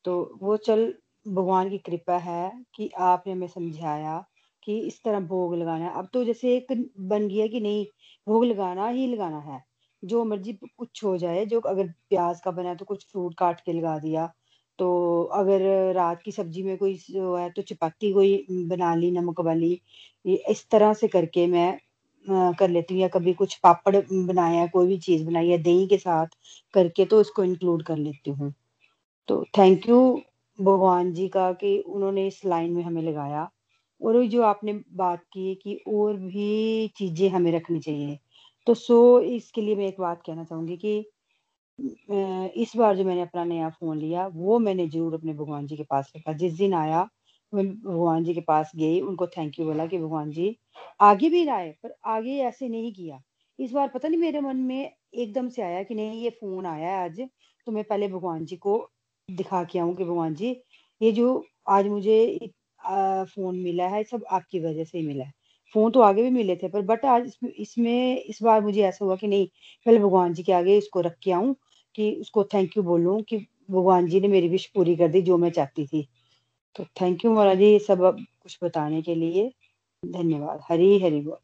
तो वो चल, भगवान की कृपा है कि आपने हमें समझाया कि इस तरह भोग लगाना है। अब तो जैसे एक बन गया कि नहीं, भोग लगाना ही लगाना है। जो मर्ज़ी कुछ हो जाए, जो अगर प्याज का बना है तो कुछ फ्रूट काट के लगा दिया। तो अगर रात की सब्ज़ी में कोई है तो चपाती कोई बना ली, नमक वाली, ये इस तरह से करके मैं कर लेती हूँ। या कभी कुछ पापड़ बनाया, कोई भी चीज़ बनाई है दही के साथ करके तो इसको इंक्लूड कर लेती हूँ। तो थैंक यू भगवान जी का कि उन्होंने इस लाइन में हमें लगाया। और जो आपने बात की कि और भी चीज़ें हमें रखनी चाहिए। तो सो, इसके लिए मैं एक बात कहना चाहूँगी कि इस बार जो मैंने अपना नया फ़ोन लिया, वो मैंने ज़रूर अपने भगवान जी के पास रखा। जिस दिन आया मैं भगवान जी के पास गई, उनको थैंक यू बोला कि भगवान जी, आगे भी लाए, पर आगे ऐसे नहीं किया। इस बार पता नहीं मेरे मन में एकदम से आया कि नहीं, ये फ़ोन आया है आज तो मैं पहले भगवान जी को दिखा के आऊँ कि भगवान जी, ये जो आज मुझे फ़ोन मिला है, सब आपकी वजह से ही मिला है। फ़ोन तो आगे भी मिले थे, पर बट आज इसमें इसमें, इस बार मुझे ऐसा हुआ कि नहीं, पहले भगवान जी के आगे इसको रख के आऊँ, कि उसको थैंक यू बोलूँ कि भगवान जी ने मेरी विश पूरी कर दी, जो मैं चाहती थी। तो थैंक यू महाराज जी सब कुछ बताने के लिए धन्यवाद। हरी हरी बोल।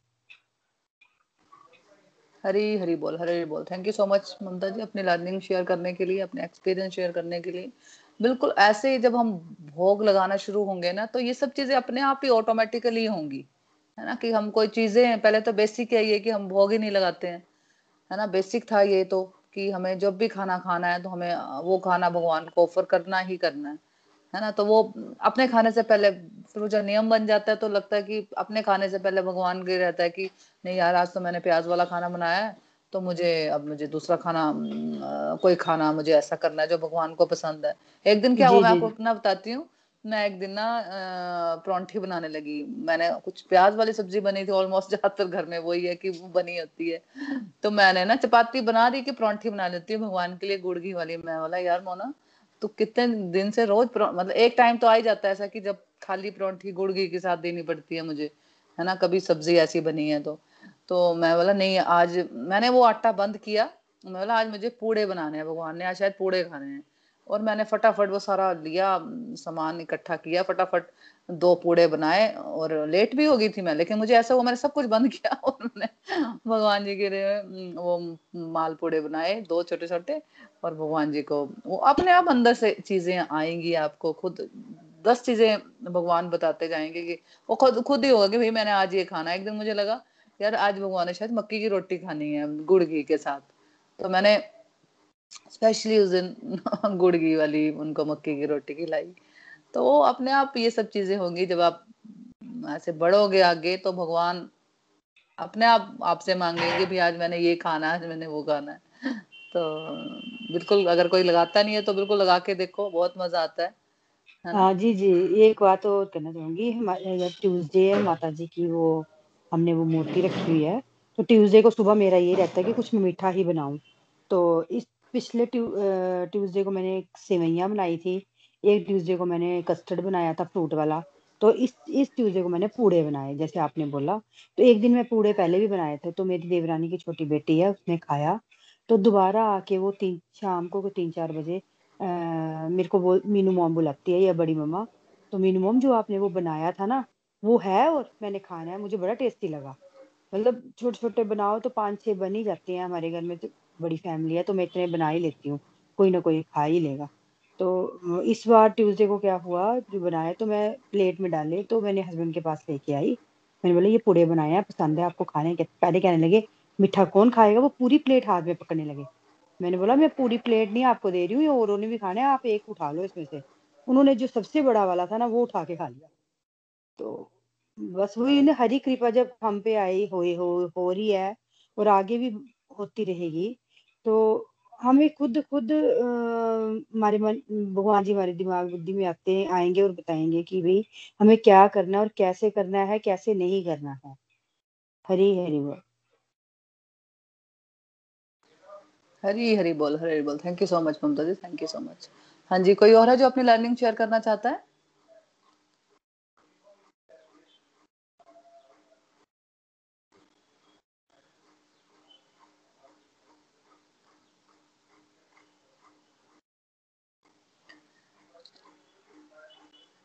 हरी हरी बोल हरी बोल। Thank you so much Mamta ji, अपनी लर्निंग शेयर करने के लिए, अपने एक्सपीरियंस शेयर करने के लिए। बिल्कुल, ऐसे ही जब हम भोग लगाना शुरू होंगे ना तो ये सब चीज़ें अपने आप ही ऑटोमेटिकली होंगी। है ना, कि हम कोई चीज़ें, पहले तो बेसिक है ये कि हम भोग ही नहीं लगाते हैं। है ना बेसिक था ये तो कि हमें जब भी खाना खाना है तो हमें वो खाना भगवान को ऑफ़र करना ही करना है। है ना तो वो अपने खाने से पहले फिर वो जब नियम बन जाता है तो लगता है कि अपने खाने से पहले भगवान के रहता है कि नहीं यार आज तो मैंने प्याज वाला खाना बनाया है तो मुझे अब मुझे दूसरा खाना कोई खाना मुझे ऐसा करना है जो भगवान को पसंद है। एक दिन क्या हुआ मैं आपको अपना बताती हूँ मैं एक दिन ना परौंठी बनाने लगी। मैंने कुछ प्याज वाली सब्ज़ी बनी थी ऑलमोस्ट ज़्यादातर घर में वही है कि वो बनी होती है। तो मैंने ना चपाती बना दी कि परौंठी बना लेती हूँ भगवान के लिए गुड़ घी वाली। मैं बोला यार मोना तो कितने दिन से रोज मतलब एक टाइम तो आ ही जाता है ऐसा कि जब खाली परौंठी गुड़ घी के साथ देनी पड़ती है मुझे, है ना? कभी सब्ज़ी ऐसी बनी है तो। तो मैं बोला, नहीं, आज मैंने वो आटा बंद किया, मैं बोला, आज मुझे पूड़े बनाने हैं, भगवान ने आज शायद पूड़े खाने हैं। और मैंने फटाफट वो सारा लिया, सामान इकट्ठा किया, फटाफट दो पूड़े बनाए और लेट भी हो गई थी मैं, लेकिन मुझे ऐसा हुआ, मैंने सब कुछ बंद किया और मैंने भगवान जी के लिए वो माल पूड़े बनाए, दो छोटे छोटे और भगवान जी को, वो अपने आप अंदर से चीज़ें आएँगी आपको, खुद, दस चीज़ें भगवान बताते जाएँगे कि, वो खुद खुद ही होगा कि भाई मैंने आज ये खाना एक दिन मुझे लगा, यार आज भगवान ने शायद मक्की की रोटी खानी है, गुड़ घी के साथ। तो मैंने, स्पेशली उस दिन गुड़ घी वाली उनको मक्की की रोटी खिलाई। तो वो अपने आप ये सब चीज़ें होंगी जब आप ऐसे बढ़ोगे आगे तो भगवान अपने आप आपसे मांगेंगे भी आज मैंने ये खाना है मैंने वो खाना है। तो बिल्कुल अगर कोई लगाता नहीं है तो बिल्कुल लगा के देखो बहुत मज़ा आता है। हाँ जी। जी एक बात और कहना चाहूँगी ट्यूसडे है माता जी की वो हमने वो मूर्ति रखी हुई है तो ट्यूसडे को सुबह मेरा ये रहता है कि कुछ मीठा ही बनाऊँ। तो इस पिछले ट्यूसडे को मैंने सेवैयाँ बनाई थी एक ट्यूसडे को मैंने कस्टर्ड बनाया था फ्रूट वाला तो इस इस ट्यूसडे को मैंने पूड़े बनाए जैसे आपने बोला। तो एक दिन मैं पूड़े पहले भी बनाए थे तो मेरी देवरानी की छोटी बेटी है उसने खाया। तो दोबारा आके वो तीन शाम को तीन चार बजे आ, मेरे को वो मीनू मोम बुलाती है या बड़ी मम्मा। तो मीनू मोम जो आपने वो बनाया था ना वो है और मैंने खाना है मुझे बड़ा टेस्टी लगा। मतलब छोटे छोटे बनाओ तो पाँच छह बन ही जाते हैं हमारे घर में तो बड़ी फैमिली है तो मैं इतने बना ही लेती हूँ कोई ना कोई खा ही लेगा। तो इस बार ट्यूसडे को क्या हुआ जो बनाया तो मैं प्लेट में डाले तो मैंने हस्बैंड के पास लेके आई। मैंने बोला ये पूड़े बनाए हैं पसंद है आपको खाने के। पहले कहने लगे मीठा कौन खाएगा? वो पूरी प्लेट हाथ में पकड़ने लगे। मैंने बोला मैं पूरी प्लेट नहीं आपको दे रही हूँ ये औरों ने भी खाने आप एक उठा लो इसमें से। उन्होंने जो सबसे बड़ा वाला था ना वो उठा के खा लिया। तो बस वही ना हरी कृपा जब हम पे आई हो हो, हो रही है और आगे भी होती रहेगी तो हमें खुद खुद हमारे मन, भगवान जी हमारे दिमाग, बुद्धि में आते आएँगे और बताएँगे कि भाई हमें क्या करना और कैसे करना है, कैसे नहीं करना है। हरी हरी बोल। हरी हरी बोल, हरी हरी बोल। Thank you so much Mamta ji thank you so much हाँ जी, कोई और है जो अपनी लर्निंग शेयर करना चाहता है?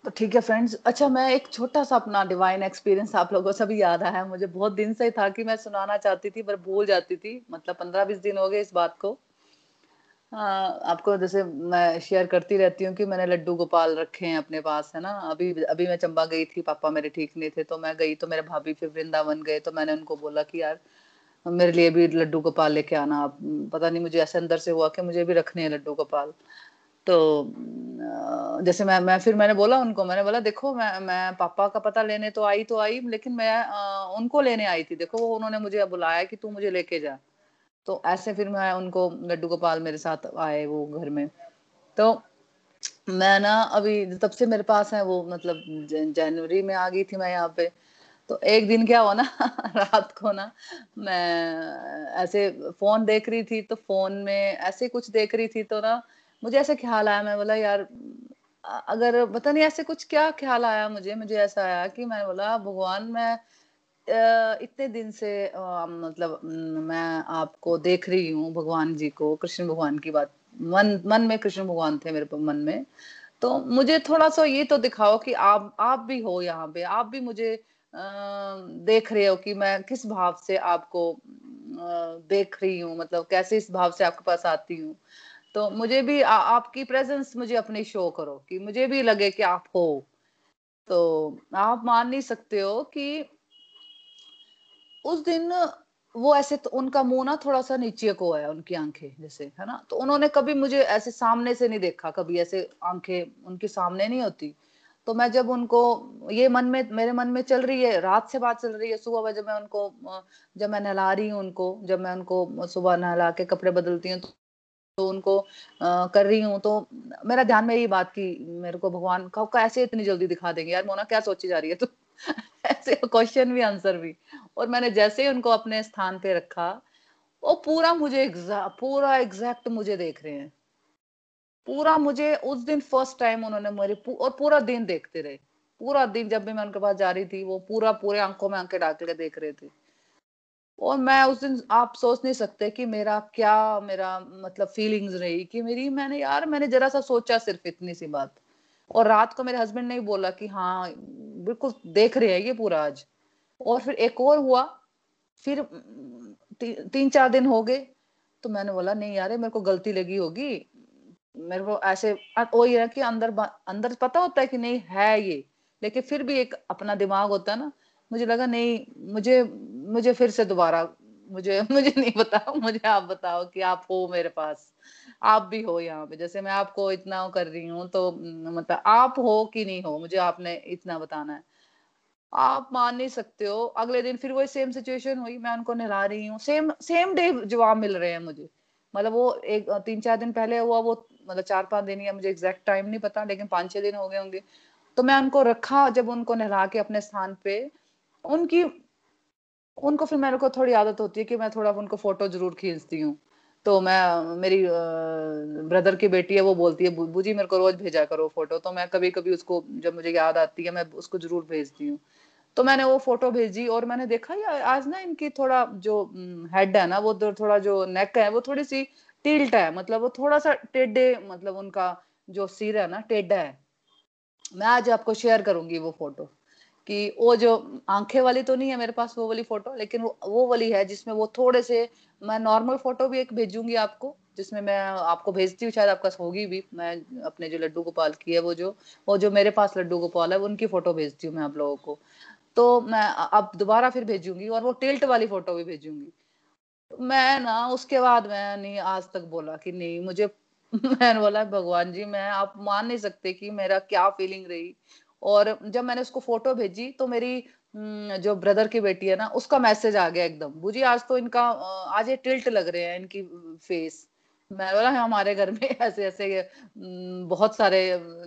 तो ठीक है फ्रेंड्स। अच्छा मैं एक छोटा सा अपना डिवाइन एक्सपीरियंस आप लोगों से भी याद आया। मुझे बहुत दिन से था कि मैं सुनाना चाहती थी पर भूल जाती थी। मतलब पंद्रह बीस दिन हो गए इस बात को। आ, आपको जैसे मैं शेयर करती रहती हूँ कि मैंने लड्डू गोपाल रखे हैं अपने पास है ना? अभी अभी मैं चंबा गई थी पापा मेरे ठीक नहीं थे तो मैं गई तो मेरे भाभी फिर वृंदावन गए तो मैंने उनको बोला कि यार मेरे लिए भी लड्डू गोपाल लेके आना। पता नहीं मुझे ऐसे अंदर से हुआ कि मुझे भी रखने हैं लड्डू गोपाल। तो जैसे मैं मैं फिर मैंने बोला उनको मैंने बोला देखो मैं मैं पापा का पता लेने तो आई तो आई लेकिन मैं आ, उनको लेने आई थी। देखो वो उन्होंने मुझे बुलाया कि तू मुझे लेके जा। तो ऐसे फिर मैं उनको लड्डू गोपाल मेरे साथ आए वो घर में। तो मैं ना अभी तब से मेरे पास है वो मतलब जनवरी में आ गई थी मैं यहाँ पे। तो एक दिन क्या हुआ ना रात को ना मैं ऐसे फ़ोन देख रही थी तो फ़ोन में ऐसे कुछ देख रही थी तो ना मुझे ऐसा ख्याल आया मैं बोला यार अगर पता नहीं ऐसे कुछ क्या ख्याल आया मुझे मुझे ऐसा आया कि मैं बोला भगवान मैं इतने दिन से मतलब मैं आपको देख रही हूँ भगवान जी को कृष्ण भगवान की बात मन मन में कृष्ण भगवान थे मेरे मन में। तो मुझे थोड़ा सा ये तो दिखाओ कि आप आप भी हो यहाँ पे आप भी मुझे आ, देख रहे हो कि मैं किस भाव से आपको आ, देख रही हूँ मतलब कैसे इस भाव से आपके पास आती हूँ। तो मुझे भी आ, आपकी प्रेजेंस मुझे अपनी शो करो कि मुझे भी लगे कि आप हो। तो आप मान नहीं सकते हो कि उस दिन वो ऐसे तो उनका मुँह ना थोड़ा सा नीचे को है उनकी आँखें जैसे है ना? तो उन्होंने कभी मुझे ऐसे सामने से नहीं देखा कभी ऐसे आँखें उनके सामने नहीं होती। तो मैं जब उनको ये मन में मेरे मन में चल रही है रात से बात चल रही है सुबह जब मैं उनको जब मैं नहला रही हूँ उनको जब मैं उनको सुबह नहला के कपड़े बदलती हूँ तो, तो उनको आ, कर रही हूँ तो मेरा ध्यान में यही बात की मेरे को भगवान कैसे इतनी जल्दी दिखा देंगे। यार मोना क्या सोची जा रही है? तू ऐसे क्वेश्चन भी आंसर भी। और मैंने जैसे ही उनको अपने स्थान पे रखा वो पूरा मुझे एग्जैक्ट पूरा एग्जैक्ट मुझे देख रहे हैं। पूरा मुझे उस दिन फ़र्स्ट टाइम उन्होंने मेरे और पूरा दिन देखते रहे। पूरा दिन जब भी मैं उनके पास जा रही थी वो पूरा पूरे आँखों में आँखें डाल के देख रहे थे। और मैं उस दिन आप सोच नहीं सकते कि मेरा क्या मेरा मतलब फीलिंग्स रही कि मेरी मैंने यार मैंने जरा सा सोचा सिर्फ़ इतनी सी बात। और रात को मेरे हस्बैंड ने बोला कि हाँ बिल्कुल देख रहे हैं ये पूरा आज। और फिर एक और हुआ फिर ती, तीन चार दिन हो गए तो मैंने बोला नहीं यार मेरे को गलती लगी होगी। मेरे को ऐसे वही है कि अंदर अंदर पता होता है कि नहीं है ये। लेकिन फिर भी एक अपना दिमाग होता है ना मुझे लगा, नहीं, मुझे मुझे फिर से दोबारा, मुझे मुझे नहीं बताओ, मुझे आप बताओ कि आप हो मेरे पास, आप भी हो यहाँ पे। जैसे मैं आपको इतना कर रही हूँ तो मतलब आप हो कि नहीं हो, मुझे आपने इतना बताना है। आप मान नहीं सकते हो। अगले दिन फिर वही सेम सिचुएशन हुई, मैं उनको नहला रही हूँ। सेम सेम डे जवाब मिल रहे हैं मुझे। मतलब वो एक, तीन, चार दिन पहले हुआ, वो मतलब चार, पाँच दिन या मुझे एग्जैक्ट टाइम नहीं पता, लेकिन पाँच, छह दिन हो गए होंगे। तो मैं उनको रखा, जब उनको नहला के अपने स्थान पे उनकी, उनको फिर मेरे को थोड़ी आदत होती है कि मैं थोड़ा उनको फ़ोटो ज़रूर खींचती हूँ। तो मैं, मेरी ब्रदर की बेटी है, वो बोलती है बुबू जी मेरे को रोज भेजा करो फ़ोटो तो मैं कभी कभी उसको, जब मुझे याद आती है, मैं उसको ज़रूर भेजती हूँ। तो मैंने वो फ़ोटो भेजी और मैंने देखा यार आज ना इनकी थोड़ा जो हेड है ना, वो थोड़ा जो नेक है, वो थोड़ी सी टिल्ट है मतलब वो थोड़ा सा टेढ़े मतलब उनका जो सिर है ना, टेढ़ा है। मैं आज आपको शेयर करूँगी वो फ़ोटो कि वो जो आँखें वाली तो नहीं है मेरे पास, वो वाली फ़ोटो, लेकिन वो वो वाली है जिसमें वो थोड़े से, मैं नॉर्मल फ़ोटो भी एक भेजूँगी आपको, जिसमें मैं आपको भेजती हूँ, शायद आपका होगी भी, मैं अपने जो लड्डू गोपाल की है वो जो वो जो मेरे पास लड्डू गोपाल है, उनकी फ़ोटो भेजती हूँ मैं आप लोगों को। तो मैं अब दोबारा फिर भेजूँगी और वो टिल्ट वाली फ़ोटो भी भेजूँगी। मैं ना, उसके बाद मैं नहीं आज तक बोला कि नहीं, मुझे, मैंने बोला, भगवान जी, मैं, आप मान नहीं सकते कि मेरा क्या फीलिंग रही और जब मैंने उसको फ़ोटो भेजी तो मेरी जो ब्रदर की बेटी है ना, उसका मैसेज आ गया एकदम। बुझी आज तो इनका आज ये टिल्ट लग रहे हैं इनकी फेस। मैं बोला हमारे घर में ऐसे ऐसे बहुत सारे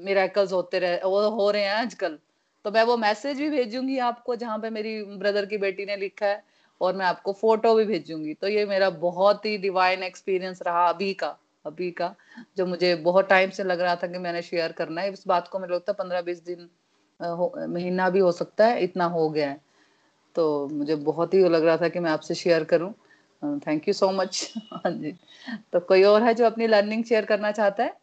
मिराकल्स होते रहे, वो हो रहे हैं आजकल। तो मैं वो मैसेज भी भेजूँगी आपको, जहाँ पे मेरी ब्रदर की बेटी ने लिखा है, और मैं आपको फ़ोटो भी भेजूँगी। तो ये मेरा बहुत ही डिवाइन एक्सपीरियंस रहा अभी का। अभी का जो मुझे बहुत टाइम से लग रहा था कि मैंने शेयर करना है। इस बात को मुझे लगता है पंद्रह बीस दिन महीना भी हो सकता है इतना हो गया है। तो मुझे बहुत ही लग रहा था कि मैं आपसे शेयर करूँ। थैंक यू सो मच हाँ जी। तो कोई और है जो अपनी लर्निंग शेयर करना चाहता है?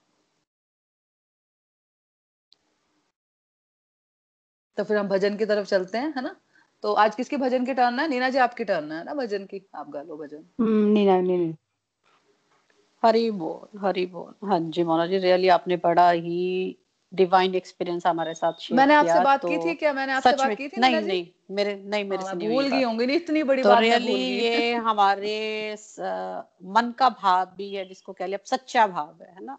तो फिर हम भजन की तरफ़ चलते हैं है ना? तो आज किसकी भजन की टर्न है? नीना जी आपकी टर्न है ना भजन की? आप गा लो भजन। हम्म, नीना नीना। हरी बोल हरी बोल हाँ जी मोना जी रियली आपने बड़ा ही डिवाइन एक्सपीरियंस हमारे साथ शेयर मैंने आपसे बात तो की थी क्या? मैंने आपसे बात की थी नहीं नहीं मेरे नहीं मेरे हाँ, से नहीं भूल गई होंगी नहीं इतनी बड़ी तो बात रियली ये हमारे मन का भाव भी है जिसको कह लिया सच्चा भाव है ना?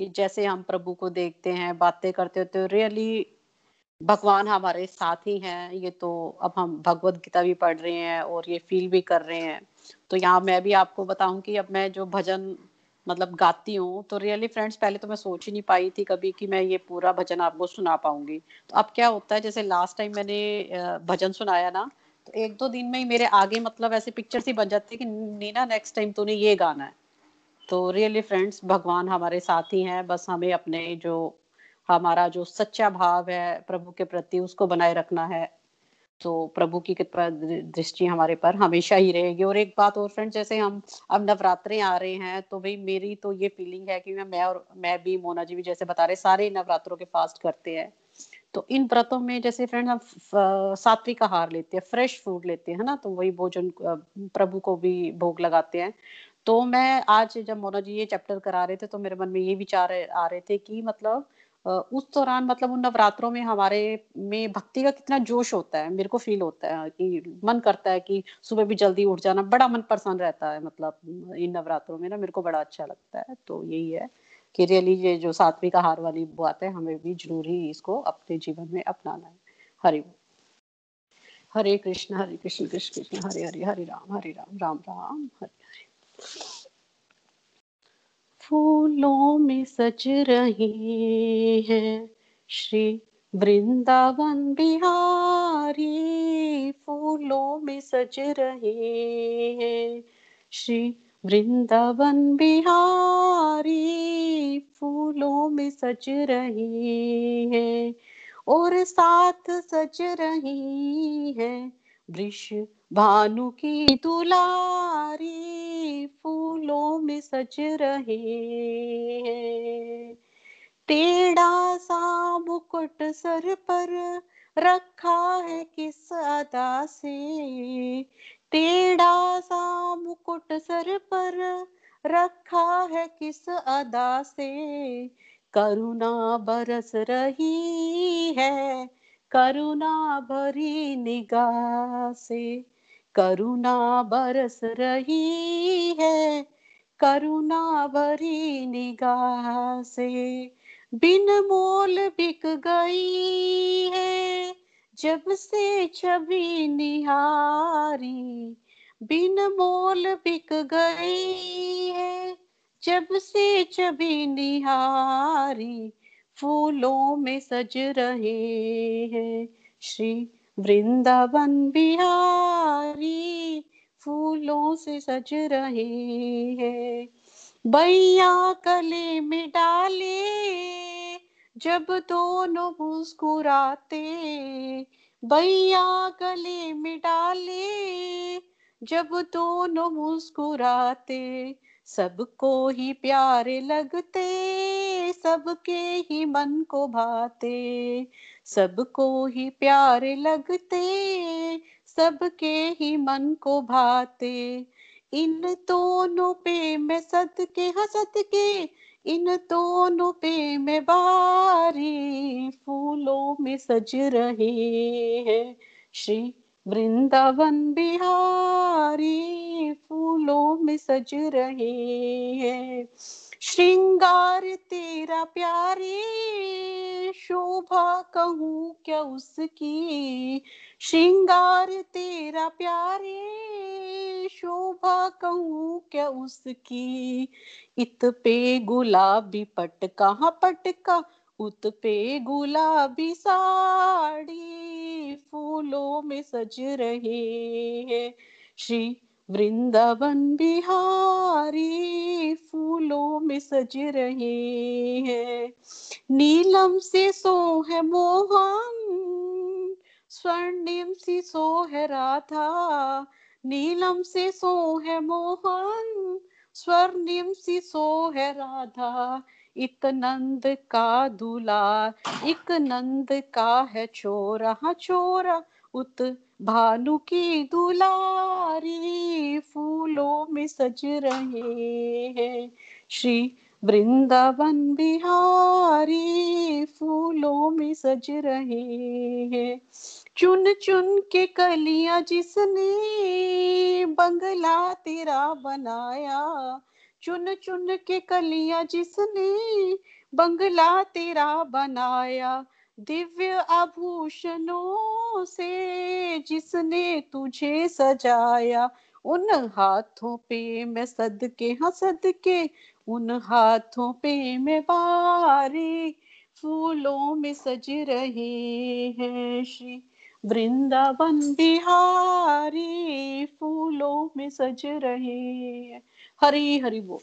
कि जैसे हम प्रभु को देखते हैं बातें करते होते तो रियली भगवान हमारे साथ ही हैं। ये तो अब हम भगवत गीता भी पढ़ रहे हैं और ये फील भी कर रहे हैं। तो यहाँ मैं भी आपको बताऊँ कि अब मैं जो भजन मतलब गाती हूँ तो रियली फ्रेंड्स पहले तो मैं सोच ही नहीं पाई थी कभी कि मैं ये पूरा भजन आपको सुना पाऊँगी। तो अब क्या होता है, जैसे लास्ट टाइम मैंने भजन सुनाया ना तो एक दो दिन में ही मेरे आगे मतलब ऐसे पिक्चर ही बन जाती है कि नीना नेक्स्ट टाइम तूने ये गाना है। तो रियली फ्रेंड्स भगवान हमारे साथ ही हैं, बस हमें अपने जो, हमारा जो सच्चा भाव है प्रभु के प्रति, उसको बनाए रखना है। तो प्रभु की कृपा दृष्टि हमारे पर हमेशा ही रहेगी। और एक बात और फ्रेंड जैसे हम, अब नवरात्रे आ रहे हैं तो भाई मेरी तो ये फीलिंग है कि मैं मैं और, मैं भी, मोना जी भी जैसे बता रहे सारे नवरात्रों के फास्ट करते हैं। तो इन व्रतों में जैसे फ्रेंड हम सात्विक आहार लेते हैं फ्रेश फ़ूड लेते हैं ना? तो वही भोजन प्रभु को भी भोग लगाते हैं। तो मैं आज जब मोना जी ये चैप्टर करा रहे थे तो मेरे मन में ये विचार आ रहे थे कि मतलब उस दौरान मतलब उन नवरात्रों में हमारे में भक्ति का कितना जोश होता है, मेरे को फील होता है कि मन करता है कि सुबह भी जल्दी उठ जाना, बड़ा मन प्रसन्न रहता है मतलब इन नवरात्रों में ना, मेरे को बड़ा अच्छा लगता है। तो यही है कि रियली ये जो सात्विक आहार वाली बात है, हमें भी ज़रूर ही इसको अपने जीवन में अपनाना है। हरि हरे कृष्ण हरे कृष्ण कृष्ण कृष्ण, हरे हरे हरे राम हरे राम राम राम, हरे हरे। फूलों में सज रहे हैं। श्री वृंदावन बिहारी, फूलों में सज रहे हैं। श्री वृंदावन बिहारी, फूलों में सज रहे हैं और साथ सज रही है। वृष भानु की दुलारी फूलों में सज रहे टेढ़ा सा मुकुट सर पर रखा है किस अदा से? टेढ़ा सा मुकुट सर पर रखा है किस अदा से? करुणा बरस रही है करुणा भरी निगाह से, करुणा बरस रही है। करुणा भरी निगाह से बिन मोल बिक गई है। जब से छवि निहारी बिन मोल बिक गई है। जब से छवि निहारी फूलों में सज रहे हैं। श्री वृंदावन बिहारी फूलों से सज रहे हैं। बैया कले में डाले, जब दोनों मुस्कुराते। बैया गले में डाले, जब दोनों मुस्कुराते। सबको ही प्यारे लगते, सबके ही मन को भाते, सबको ही प्यारे लगते, सबके ही मन को भाते। इन दोनों पे मैं सदके हाँ सदके, इन दोनों पे मैं बारी फूलों में सज रहे हैं। श्री वृंदावन बिहारी फूलों में सज रहे हैं। श्रृंगार तेरा प्यारे, शोभा कहूँ क्या उसकी? श्रृंगार तेरा प्यारे, शोभा कहूँ क्या उसकी? इत पे गुलाबी पटका हाँ पटका उत पे गुलाबी साड़ी फूलों में सज रहे हैं। श्री वृंदावन बिहारी फूलों में सज रहे हैं। नीलम से सो है मोहन, स्वर्णिम सी सो है राधा। नीलम से सो है मोहन, स्वर्णिम सी सो है राधा। एक नंद का दूल्हा इक नंद का है छोरा हाँ छोरा उत भानु की दुलारी, फूलों में सज रहे हैं। श्री वृंदावन बिहारी, फूलों में सज रहे हैं। चुन चुन के कलियाँ जिसने बंगला तेरा बनाया चुन चुन के कलिया जिसने बंगला तेरा बनाया, दिव्य आभूषणों से जिसने तुझे सजाया। उन हाथों पे मैं सदके हाँ सदके, उन हाथों पे मैं बारी फूलों में सज रहे हैं श्री वृंदावन बिहारी, फूलों में सज रहे हैं। हरी हरी बोल